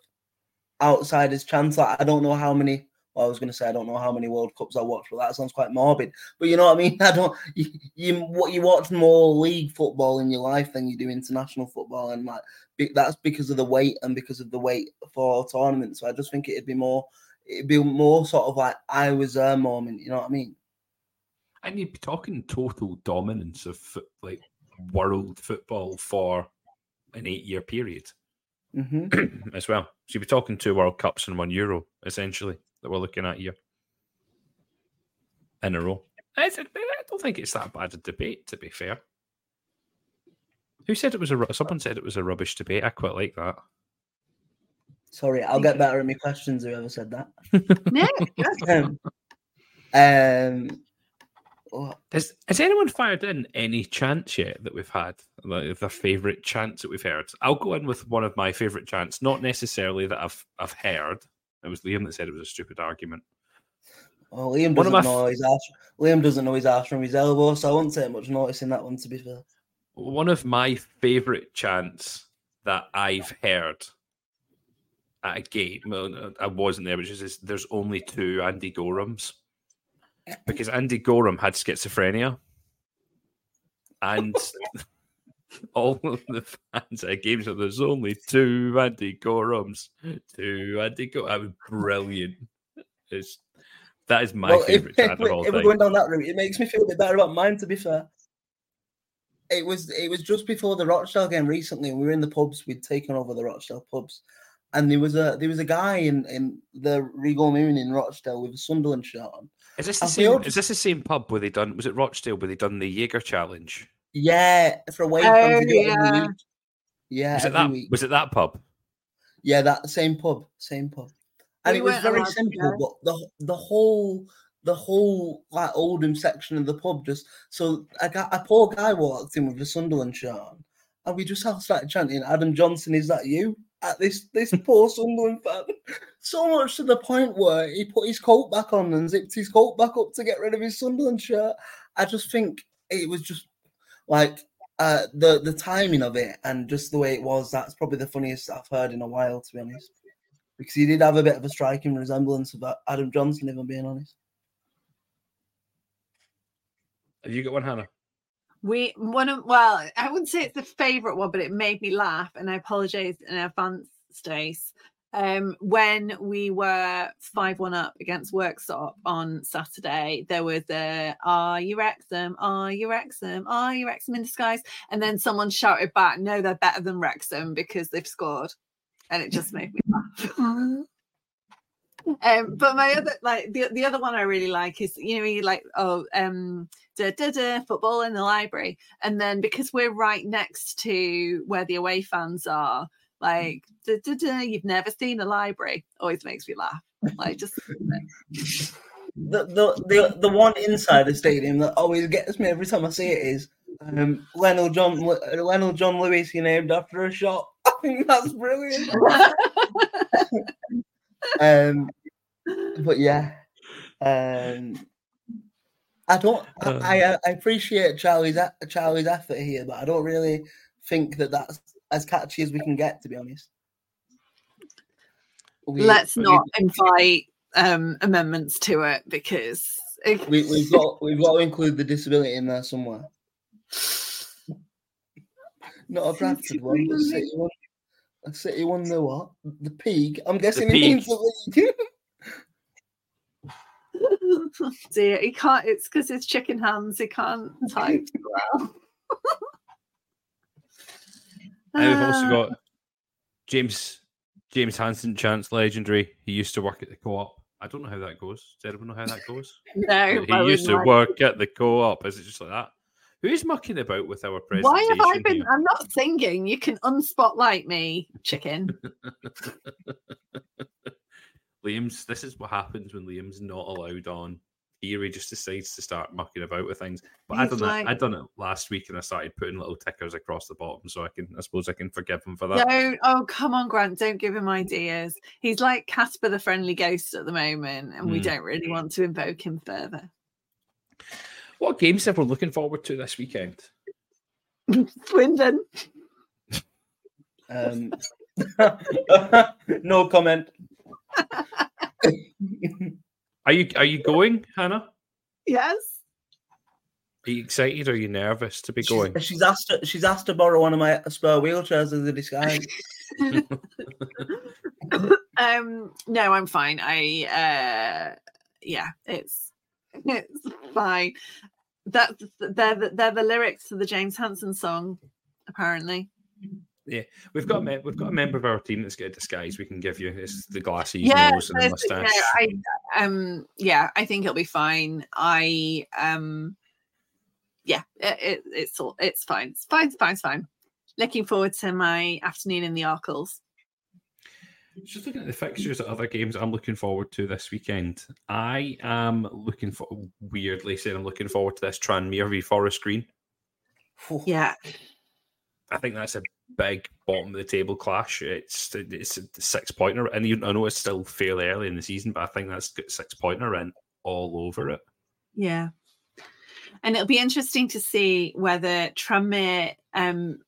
outsider's chance. Like I don't know how many well, I was going to say I don't know how many World Cups I watched, but that sounds quite morbid. But you know what I mean? <laughs> I don't. You, you what you watch more league football in your life than you do international football, and like that's because of the weight and because of the weight for tournaments. So I just think it'd be more, it'd be more sort of like I was there moment. You know what I mean? And you'd be talking total dominance of like world football for an eight-year period mm-hmm. <clears throat> as well. So you'd be talking two World Cups and one Euro essentially that we're looking at here in a row. I don't think it's that bad a debate, to be fair. Who said it was a? Someone said it was a rubbish debate. I quite like that. Sorry, I'll get better at my questions. Whoever said that? <laughs> no. <laughs> um, um, What? Has, has anyone fired in any chants yet that we've had? Like their favourite chants that we've heard? I'll go in with one of my favourite chants, not necessarily that I've I've heard. It was Liam that said it was a stupid argument. Well, Liam doesn't my know his ass. Liam doesn't know his ass from his elbow, so I won't take much notice in that one. To be fair, One of my favourite chants that I've heard at a game. Well, I wasn't there, which is there's only two Andy Gorams. Because Andy Goram had schizophrenia. And <laughs> <laughs> all of the fans at games said there's only two Andy Gorams. Two Andy Gorams. That was brilliant. It's, that is my Well, favourite if, chant we, <laughs> of all if we're time. going down that route, it makes me feel a bit better about mine. To be fair, it was it was just before the Rochdale game recently. and We were in the pubs. We'd taken over the Rochdale pubs, and there was a there was a guy in in the Regal Moon in Rochdale with a Sunderland shirt on. Is this the I same? feel Is this the same pub where they done? Was it Rochdale where they done the Jaeger challenge? Yeah, for away Oh, fans. they every yeah. week. Yeah, Was it every that? week. Was it that pub? Yeah, that same pub, same pub. And We it was very allowed simple, go. but the the whole the whole like Oldham section of the pub just so a guy, a poor guy walked in with a Sunderland shirt on, and we just all started chanting, "Adam Johnson, is that you?" At this this <laughs> poor Sunderland fan, so much to the point where he put his coat back on and zipped his coat back up to get rid of his Sunderland shirt. I just think it was just like uh, the the timing of it and just the way it was. That's probably the funniest I've heard in a while, to be honest. Because he did have a bit of a striking resemblance of Adam Johnson, if I'm being honest. Have you got one, Hannah? We one of well, I wouldn't say it's the favorite one, but it made me laugh, and I apologize in advance, Stace. Um, when we were five one up against Worksop on Saturday, there was a "Are you Wrexham? Are you Wrexham? Are you Wrexham in disguise?" And then someone shouted back, "No, they're better than Wrexham because they've scored," and it just made me <laughs> laugh. <laughs> Um, but my other like the, the other one I really like is you know you like oh um da, da, da, football in the library and then because we're right next to where the away fans are like da, da, da, you've never seen a library always makes me laugh like just The, the the the one inside the stadium that always gets me every time I see it is um, Lionel John Lionel John Lewis. He named after a shot. <laughs> I think that's brilliant. <laughs> um, but yeah, um, I don't. Uh. I, I I appreciate Charlie's Charlie's effort here, but I don't really think that that's as catchy as we can get. To be honest, We- let's we- not invite um amendments to it because it- We, we've got we've got to include the disability in there somewhere. Not a Bradford one, but City one. A City one, the what? The peak. I'm guessing it means the league. <laughs> <laughs> dear he can't it's because his chicken hands he can't type well <laughs> And we've also Uh, got James James Hansen, chance legendary. He used to work at the co-op. I don't know how that goes. Does anyone know how that goes? <laughs> no he used to work at the co-op. Is it just like that? Who is mucking about with our presentation? Why have I been? here? I'm not singing. You can unspotlight me, chicken. <laughs> Liam's. This is what happens when Liam's not allowed on. Here he just decides to start mucking about with things. But I He's done like- it. I done it last week, and I started putting little tickers across the bottom, so I can. I suppose I can forgive him for that. Don't. Oh, come on, Grant. Don't give him ideas. He's like Casper the Friendly Ghost at the moment, and we Hmm. don't really want to invoke him further. What games have we looking forward to this weekend? Swindon. Um, <laughs> no comment. <laughs> <laughs> Are you Are you going, Hannah? Yes. Are you excited? Or are you nervous to be She's- going? She's, asked. To, she's asked to borrow one of my spare wheelchairs as a disguise. <laughs> um. No, I'm fine. I. uh Yeah, it's it's fine. That they're the, they're the lyrics to the James Hansen song, apparently. Yeah, we've got a mem- we've got a member of our team that's got a disguise we can give you. It's the glassy yeah, nose and the there's- yeah. I um yeah, I think it'll be fine. I um yeah, it, it, it's all it's fine. It's fine, it's fine, it's fine. Looking forward to my afternoon in the Arkles. Just looking at the fixtures of other games I'm looking forward to this weekend. I am looking for weirdly saying I'm looking forward to this Tranmere v Forest Green. Yeah. I think that's a big bottom of the table clash. It's it's a six pointer, and you, I know it's still fairly early in the season, but I think that's got six pointer in all over it. Yeah, and it'll be interesting to see whether Tranmere. Um,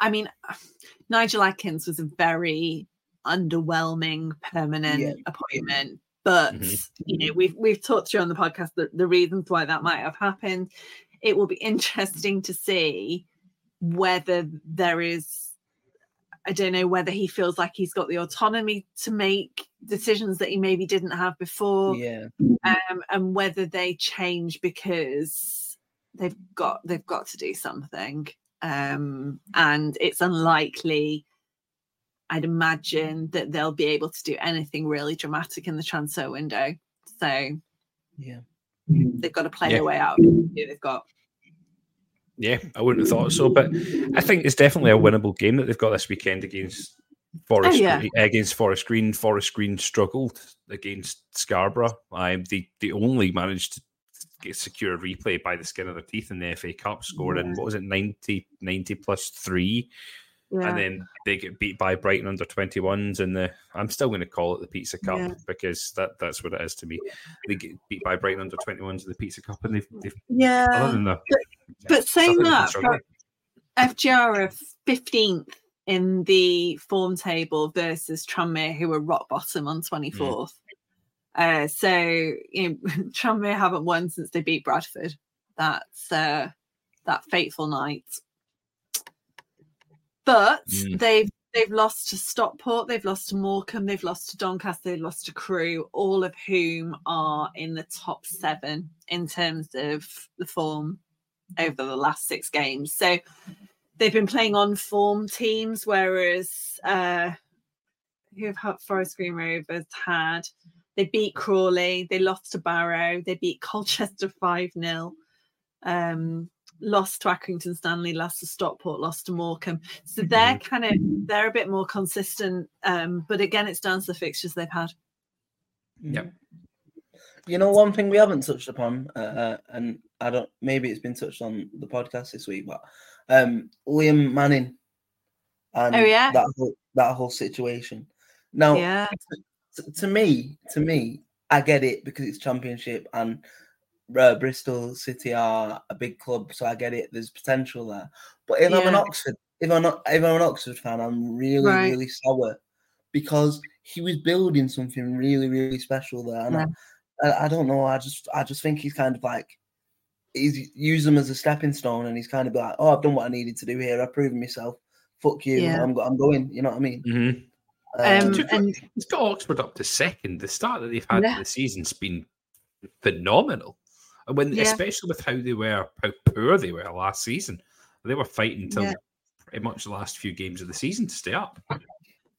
I mean, Nigel Adkins was a very underwhelming permanent Yeah. appointment. But Mhm. you know, we've we've talked through on the podcast the, the reasons why that might have happened. It will be interesting to see whether there is I don't know whether he feels like he's got the autonomy to make decisions that he maybe didn't have before Yeah. um, and whether they change because they've got they've got to do something um, and it's unlikely i'd imagine that they'll be able to do anything really dramatic in the transfer window so Yeah. they've got to play Yeah. their way out of they've got Yeah, I wouldn't have thought so, but I think it's definitely a winnable game that they've got this weekend against Forest Oh, yeah. Green, against Forest Green. Forest Green struggled against Scarborough. Um, they they only managed to get secure a replay by the skin of their teeth in the FA Cup, scoring what was it 90, 90 plus three, yeah and then they get beat by Brighton under twenty ones in the. I'm still going to call it the Pizza Cup Yeah. because that that's what it is to me. They get beat by Brighton under twenty ones in the Pizza Cup, and they've, they've yeah other than that. but saying that. FGR are 15th in the form table versus Tranmere, who were rock bottom on 24th. Uh, so, you know, <laughs> Tranmere haven't won since they beat Bradford. That's uh, that fateful night. But Mm. they've they've lost to Stockport, they've lost to Morecambe, they've lost to Doncaster, they've lost to Crewe, all of whom are in the top seven in terms of the form over the last six games. So they've been playing on form teams, whereas uh, who have had Forest Green Rovers had they beat Crawley, they lost to Barrow, they beat Colchester 5 0, um, lost to Accrington Stanley, lost to Stockport, lost to Morecambe. So they're kind of they're a bit more consistent. Um, but again, it's down to the fixtures they've had. Yeah. You know, one thing we haven't touched upon, uh, and I don't, maybe it's been touched on the podcast this week, but um, Liam Manning and Oh, yeah? that whole, that whole situation. Now, Yeah. t- to me, to me, I get it because it's championship and uh, Bristol City are a big club, so I get it. There's potential there. But if I'm an Oxford, if I'm not, if I'm an Oxford fan, I'm really, Right. really sour because he was building something really, really special there. And I- I, I don't know. I just, I just think he's kind of like he's used them as a stepping stone, and he's kind of like, oh, I've done what I needed to do here. I've proven myself. Fuck you. Yeah. I'm, I'm going. You know what I mean? Mhm. Um, Took- and It's got Oxford up to second. The start that they've had Yeah. the season's been phenomenal. And when, Yeah. especially with how they were, how poor they were last season, they were fighting till Yeah. pretty much the last few games of the season to stay up.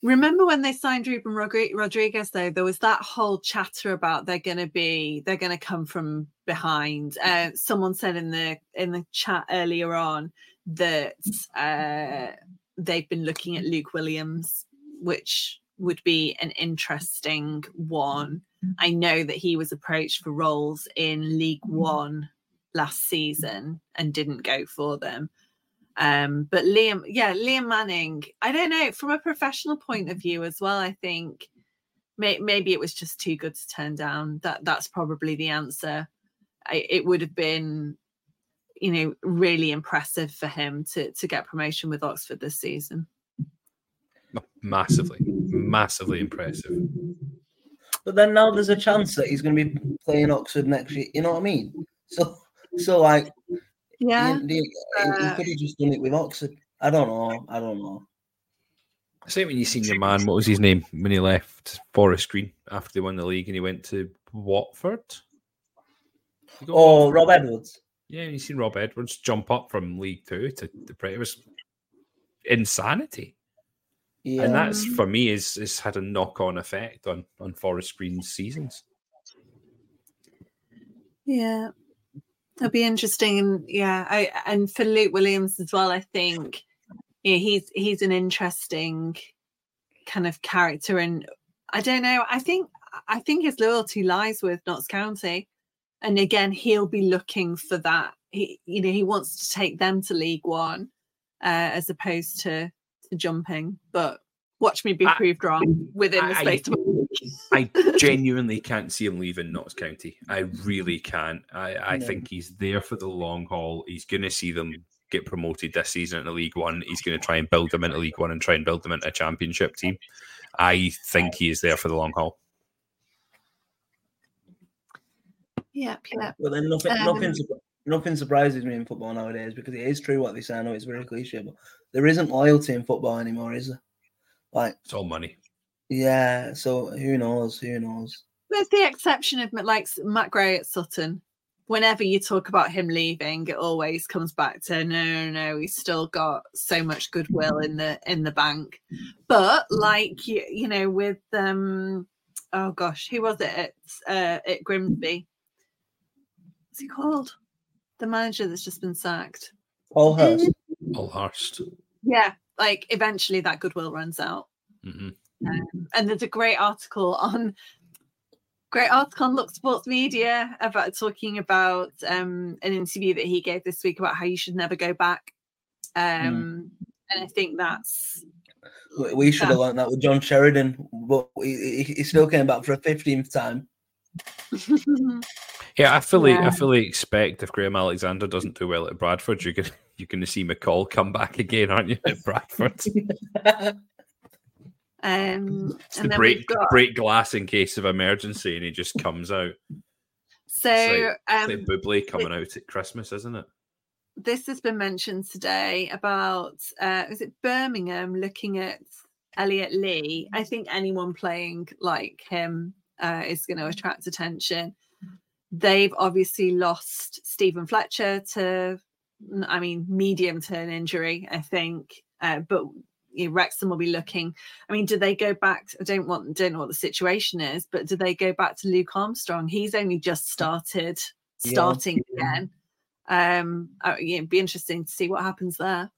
Remember when they signed Ruben Rodrigues though there was that whole chatter about they're going to be they're going to come from behind. Uh, someone said in the in the chat earlier on that uh, they've been looking at Luke Williams, which would be an interesting one. I know that he was approached for roles in League One last season and didn't go for them. Um, but Liam, yeah, Liam Manning, I don't know, from a professional point of view as well, I think may, maybe it was just too good to turn down. That that's probably the answer. I, it would have been, you know, really impressive for him to to get promotion with Oxford this season. Massively, massively impressive. But then now there's a chance that he's going to be playing Oxford next year. You know what I mean? So, so like, Yeah, he, he- he could have just done it with Oxford. I don't know. I don't know. Same when you seen your man, what was his name when he left Forest Green after they won the league and he went to Watford? Oh, Watford. Rob Edwards. Yeah, you seen Rob Edwards jump up from League Two to the Premier. It was insanity. Yeah. and that's for me is is had a knock on effect on on Forest Green's seasons. yeah, it'll be interesting. And yeah, I and for Luke Williams as well, I think yeah, he's he's an interesting kind of character. And I don't know. I think I think his loyalty lies with Notts County, and again, he'll be looking for that. He, you know, he wants to take them to League One uh, as opposed to to jumping. But watch me be I- proved wrong within the I- space of a week. I <laughs> genuinely can't see him leaving Notts County. I really can't. I, I No. think he's there for the long haul. He's going to see them get promoted this season into League One. He's going to try and build them into League One and try and build them into a championship team. I think he is there for the long haul. Yep, yep. But then nothing, Um, nothing, surp- nothing surprises me in football nowadays because it is true what they say. I know it's very cliche, but there isn't loyalty in football anymore, is there? Like, It's all money. yeah. So who knows? Who knows? With the exception of like Matt Gray at Sutton, whenever you talk about him leaving, it always comes back to no, no, no. He's still got so much goodwill in the in the bank. But like you, you know, with um, oh gosh, who was it at uh, at Grimsby? What's he called? The manager that's just been sacked. Paul Hurst. All Hurst. Yeah, like eventually that goodwill runs out. hmm Um, and there's a great article on great article on Look Sports Media about talking about um, an interview that he gave this week about how you should never go back. Um, And I think that's We- We should have Yeah. learned that with John Sheridan, but he, he- he still came back for a fifteenth time. <laughs> Yeah, I fully, Yeah. I fully expect if Graham Alexander doesn't do well at Bradford, you're going <laughs> you're going to see McCall come back again, aren't you? At Bradford, <laughs> um, it's the break got break glass in case of emergency, and he just comes out. so It's um, like Bublé coming out at Christmas, isn't it? this has been mentioned today about uh is it Birmingham looking at Elliot Lee. I think anyone playing like him uh, is going to attract attention. They've obviously lost Steven Fletcher to, I mean, medium term injury, I think. Uh, but you know, Wrexham will be looking. I mean, do they go back? I don't want, don't know what the situation is, but do they go back to Luke Armstrong? He's only just started, Yeah. starting again. Um, uh, yeah, it'd be interesting to see what happens there.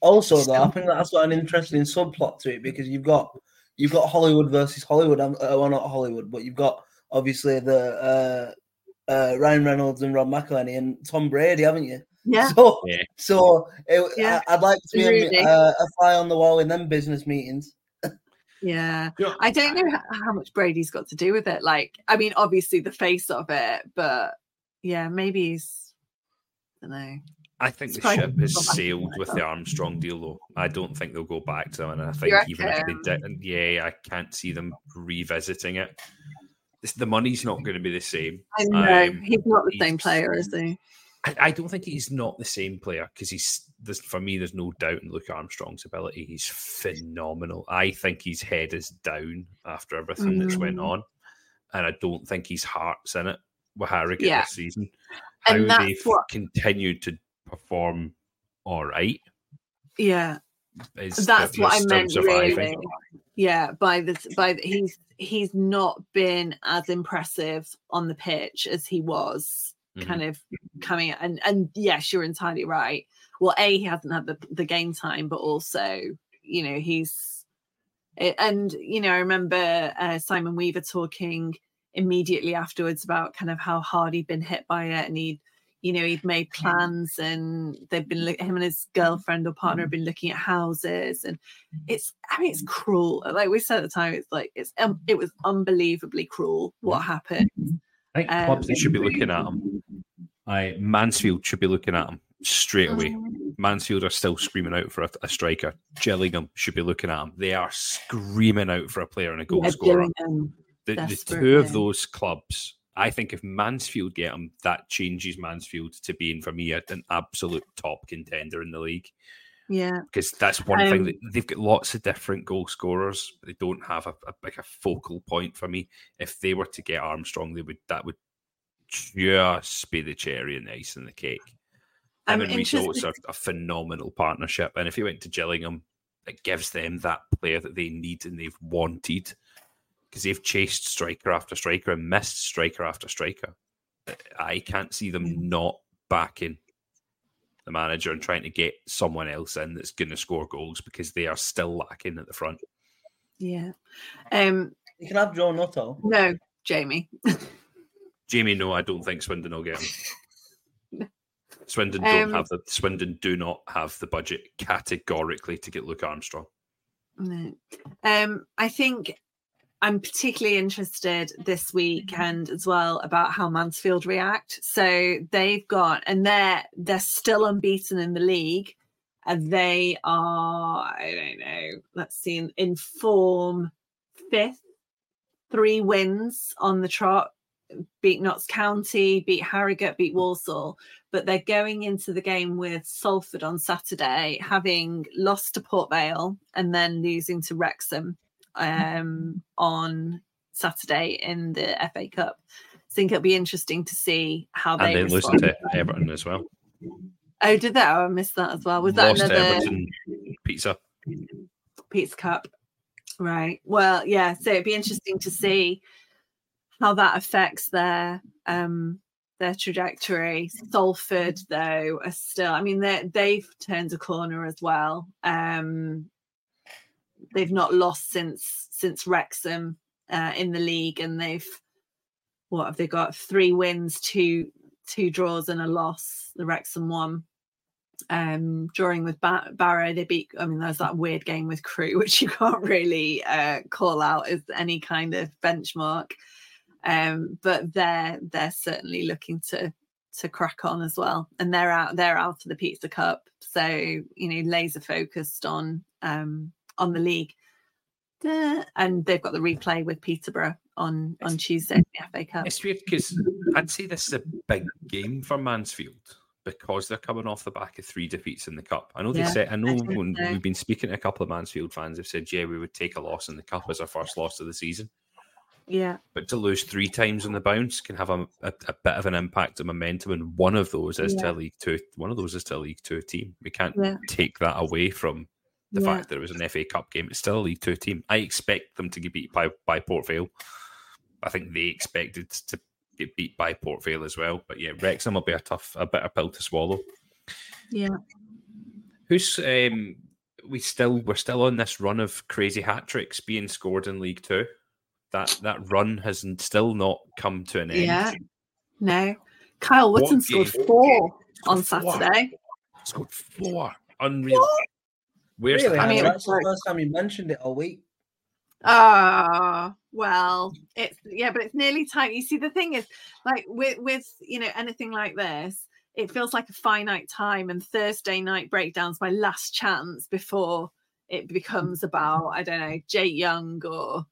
Also, though, I think that's got an interesting subplot to it because you've got you've got Hollywood versus Hollywood. um, Uh, well, not Hollywood, but you've got obviously the uh, uh, Ryan Reynolds and Rob McElhenney and Tom Brady, haven't you? Yeah. So, Yeah. so it, Yeah. I, would like to be Really. a, uh, a fly on the wall in them business meetings. Yeah. You I don't know h- how much Brady's got to do with it. Like, I mean, obviously the face of it, but yeah, maybe he's, I don't know. I think the ship probably has sailed to with that. the Armstrong deal, though. I don't think they'll go back to them, and I think even if they didn't, yeah, I can't see them revisiting it. This, the money's not going to be the same. I know Um, he's not the same player, is he? I, I don't think he's not the same player because he's there's, for me. There's no doubt in Luke Armstrong's ability. He's phenomenal. I think his head is down after everything that's went Mm. on, and I don't think his heart's in it with Harrogate Yeah. this season. How And they've what- continued to perform all right Yeah, is that's what I meant. surviving. Really, yeah. By this, by the, he's he's not been as impressive on the pitch as he was Mhm. kind of coming and and yes you're entirely right well a he hasn't had the, the game time but also you know he's and you know i remember uh, simon weaver talking immediately afterwards about kind of how hard he'd been hit by it and he'd you know he'd made plans and they've been look- him and his girlfriend or partner have been looking at houses and it's i mean it's cruel like we said at the time it's like it's um, it was unbelievably cruel what happened I think Um, clubs should be looking at him. I Mansfield should be looking at him straight away. Mm. Mansfield are still screaming out for a, a striker. Gillingham should be looking at him. They are screaming out for a player and a goal Yeah, scorer. The, the two of those clubs, I think if Mansfield get him, that changes Mansfield to being for me an absolute top contender in the league yeah because that's one thing Um, that they've got lots of different goal scorers. But they don't have a, a like a focal point for me. If they were to get Armstrong, they would that would just be the cherry and the ice and the cake. I'm Him and Rhys Oates interested- are a phenomenal partnership, and if he went to Gillingham, it gives them that player that they need and they've wanted because they've chased striker after striker and missed striker after striker. I can't see Mm. them not backing the manager and trying to get someone else in that's going to score goals because they are still lacking at the front. Yeah. Um. You can have Joe Nutto. No, Jamie. <laughs> Jamie, no, I don't think Swindon will get him. <laughs> Swindon don't Um, have the Swindon do not have the budget categorically to get Luke Armstrong. No. Um, I think I'm particularly interested this weekend mm-hmm. as well about how Mansfield react. So they've got, and they're they're still unbeaten in the league, and they are, I don't know, let's see, in, in form fifth, three wins on the trot. Beat Notts County, beat Harrogate, beat Walsall, but they're going into the game with Salford on Saturday, having lost to Port Vale and then losing to Wrexham um, on Saturday in the FA Cup. I think it'll be interesting to see how they And losing respond. to Everton as well. Oh, did that? Oh, I missed that as well. Was that Lost to another Everton pizza. Pizza Cup? Right. Well, yeah. So it'd be interesting to see how that affects their um their trajectory. Salford, though, are still. I mean, they they've turned a corner as well. Um, they've not lost since since Wrexham uh, in the league, and they've what have they got? Three wins, two two draws, and a loss. The Wrexham one um drawing with ba- Barrow they beat I mean there's that weird game with Crewe <laughs> which you can't really uh call out as any kind of benchmark um but they're they're certainly looking to to crack on as well and they're out they're out of the Pizza Cup so you know laser focused on um on the league and they've got the replay with Peterborough on on Tuesday in the FA Cup It's weird because I'd say this is a big game for Mansfield because they're coming off the back of three defeats in the cup. I know they Yeah, said I know I when so. we've been speaking to a couple of Mansfield fans have said, yeah, we would take a loss in the cup as our first loss of the season. yeah But to lose three times on the bounce can have a, a, a bit of an impact on momentum, and one of those is to a League Two. One of those is to a League Two team. We can't Yeah. take that away from the Yeah. fact that it was an FA Cup game. It's still a League Two team. I expect them to get beat by by Port Vale. I think they expected to get beat by Port Vale as well. But yeah, Wrexham will be a tough, a bitter pill to swallow. yeah Who's um we still we're still on this run of crazy hat tricks being scored in League Two. That that run has still not come to an end. Yeah. No. Kyle What Wootton scored four on Saturday. Scored four. Unreal. Where's really? the I mean, that's the first time you mentioned it all week. Ah, well, it's yeah, but it's nearly time. You see, the thing is, like with with you know anything like this, it feels like a finite time, and Thursday night breakdowns my last chance before it becomes about I don't know Jake Young or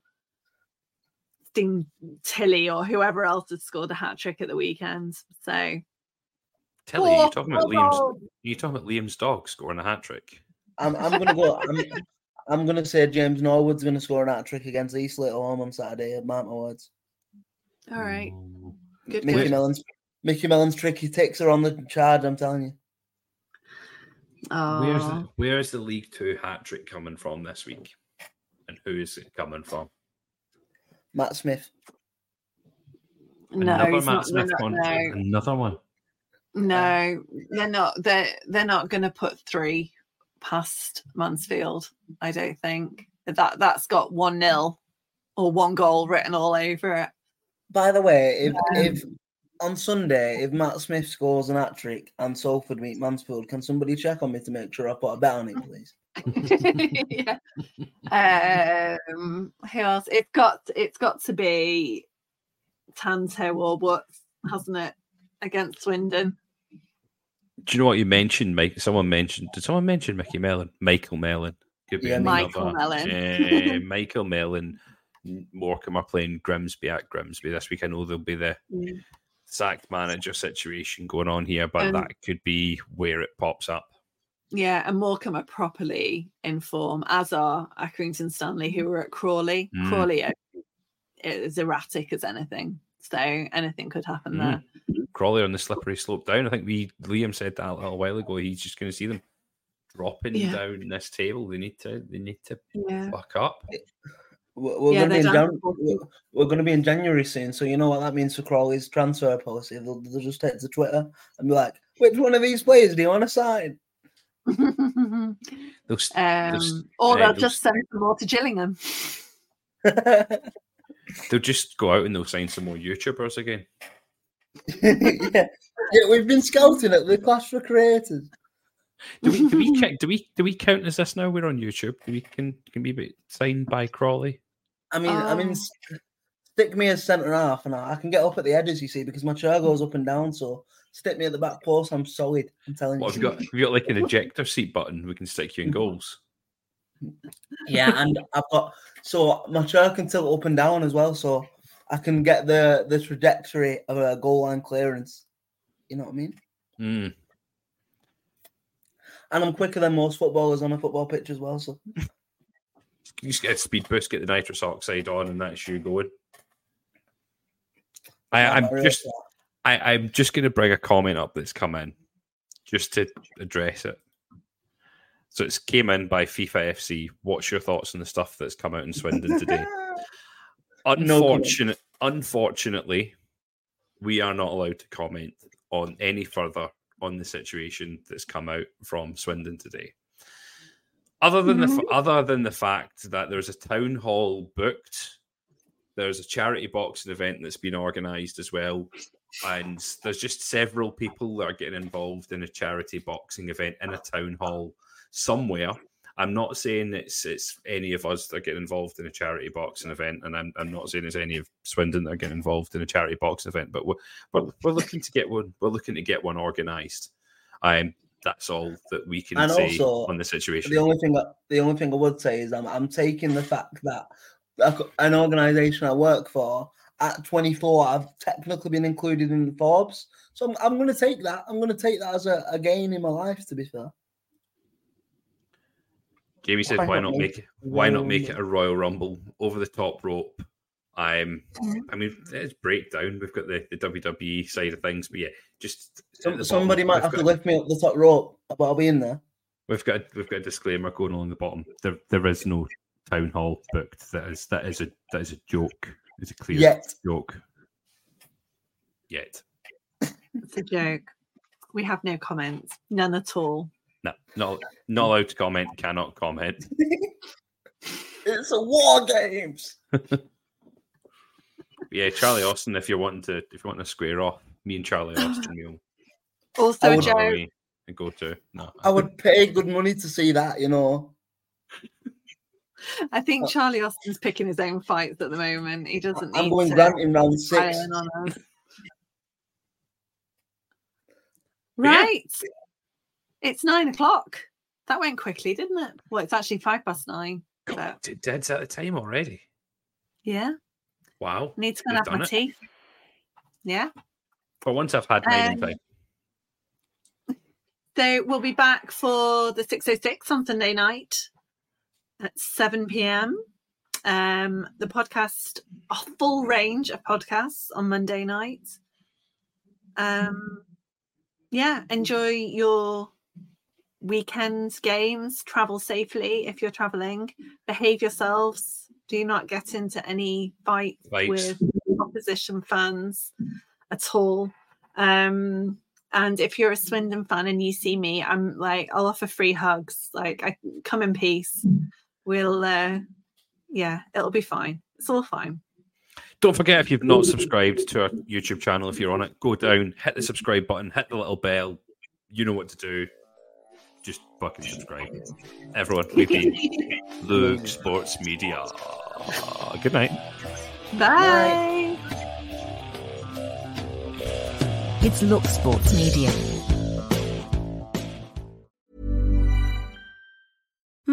Sting Tilly or whoever else has scored a hat trick at the weekend. So Tilly, you Four. talking about Oh, Liam's? no. You talking about Liam's dog scoring a hat trick? I'm, I'm gonna go. I'm, I'm gonna say James Norwood's gonna score an hat trick against East Little Home on Saturday at Mark my words. all right, good. Mickey good. Mellon's Mickey Mellon's tricky ticks are on the charge. I'm telling you. Where's the, where's the League Two hat trick coming from this week? And who is it coming from? Matt Smith. no, Another Matt not, Smith they're one. no. Another one. No, they're not. They're they're not going to put three past Mansfield. I don't think that that's got one nil or one goal written all over it. By the way, if if on Sunday if Matt Smith scores an hat trick and Salford meet Mansfield, can somebody check on me to make sure I put a bet on it, please? <laughs> <laughs> yeah. Um, who else? It's got it's got to be Tanto or what, hasn't it? Against Swindon. Do you know what you mentioned, Mike? Someone mentioned. Did someone mention Mickey Mellon? Michael Mellon. Could be Yeah, <laughs> Michael Mellon. Michael Mellon. Morecambe are playing Grimsby at Grimsby this week. I know there'll be the Mm. sacked manager situation going on here, but Um, that could be where it pops up. Yeah, and Morecambe are properly in form, as are Accrington Stanley, who were at Crawley. Mm. Crawley are as erratic as anything, so anything could happen Mm. there. Crawley on the slippery slope down. I think we Liam said that a little while ago. He's just going to see them dropping Yeah. down this table. They need to. They need to Yeah, fuck up. We're, we're Yeah, going to be in they're Jan- down. we're, we're going to be in January soon, so you know what that means for Crawley's transfer policy. They'll, they'll just take to Twitter and be like, "Which one of these players do you want to sign?" Those, um, those- or uh, they'll those- just send some more to Gillingham. <laughs> <laughs> they'll just go out and they'll sign some more YouTubers again. Yeah. <laughs> yeah, we've been scouting at the Clash for Creators. Do we do we count, do we do we count as this now? We're on YouTube. Do we can can be signed by Crawley? I mean, I mean, Oh. stick me as centre half, and I I can get up at the edges. You see, because my chair goes up and down. So stick me at the back post. I'm solid. I'm telling you, What have you. you got? Have you got like an ejector seat button? We can stick you in goals. Yeah, and I've got so my chair can tilt up and down as well, so I can get the the trajectory of a goal line clearance. You know what I mean? Mm. And I'm quicker than most footballers on a football pitch as well. So You just get a speed boost, get the nitrous oxide on, and that's you going. I, I'm really just I, I'm just going to bring a comment up that's come in, just to address it. So it's came in by FIFA FC. What's your thoughts on the stuff that's come out in Swindon today? <laughs> Unfortunate, unfortunately, we are not allowed to comment on any further on the situation that's come out from Swindon today. Other than the other than the fact that there's a town hall booked, there's a charity boxing event that's been organised as well, and there's just several people that are getting involved in a charity boxing event in a town hall somewhere. I'm not saying it's it's any of us that are getting involved in a charity boxing event, and I'm, I'm not saying it's any of Swindon that are getting involved in a charity boxing event, but we're, we're, we're looking to get one. We're looking to get one organised. Um, that's all that we can And say also, on the situation. The only thing the only thing I would say is I'm I'm taking the fact that an organisation I work for at 24 I've technically been included in Forbes, so I'm, I'm going to take that. I'm going to take that as a, a gain in my life. To be fair, Jamie said, Why "Why not not make make it? Why not make it a Royal Rumble over the top rope?" Um. I mean, it's breakdown. We've got the, the WWE side of things, but yeah, just Some, somebody bottom, might we've have to got- lift me up the top rope, but I'll be in there. We've got we've got a disclaimer going along the bottom. There there is no town hall booked. That is that is a that is a joke. It's a clear Yet. joke. Yet. It's a joke. We have no comments, none at all. No, not not allowed to comment. Cannot comment. <laughs> It's a war games. Yeah, Charlie Austin. If you're wanting to if you want to square off, me and Charlie <laughs> Austin, we'll Also, I would- Joe, and go to no. I would pay good money to see that. You know, <laughs> I think Charlie Austin's picking his own fights at the moment. He doesn't I'm need going to Grant in round rely six. on us. yeah. It's nine o'clock. That went quickly, didn't it? Well, it's actually five past nine. God, it- Dead's out of time already. yeah, Wow. need to go and have my it. tea. Yeah. For once, I've had in Um, time. <laughs> So we'll be back for the 606 on Sunday night at 7 p.m. Um, the podcast, a full range of podcasts on Monday night. Um, yeah, enjoy your weekend games. Travel safely if you're traveling. Behave yourselves. Do not get into any fight Fights. with opposition fans at all. Um, and if you're a Swindon fan and you see me, I'm like, I'll offer free hugs. Like, I come in peace. We'll, uh, yeah, it'll be fine. It's all fine. Don't forget if you've not subscribed to our YouTube channel, if you're on it, go down, hit the subscribe button, hit the little bell. You know what to do. Just fucking subscribe. <laughs> Everyone, we've been <laughs> Luke Sports Media. Good night. Bye. It's Look Sports Media.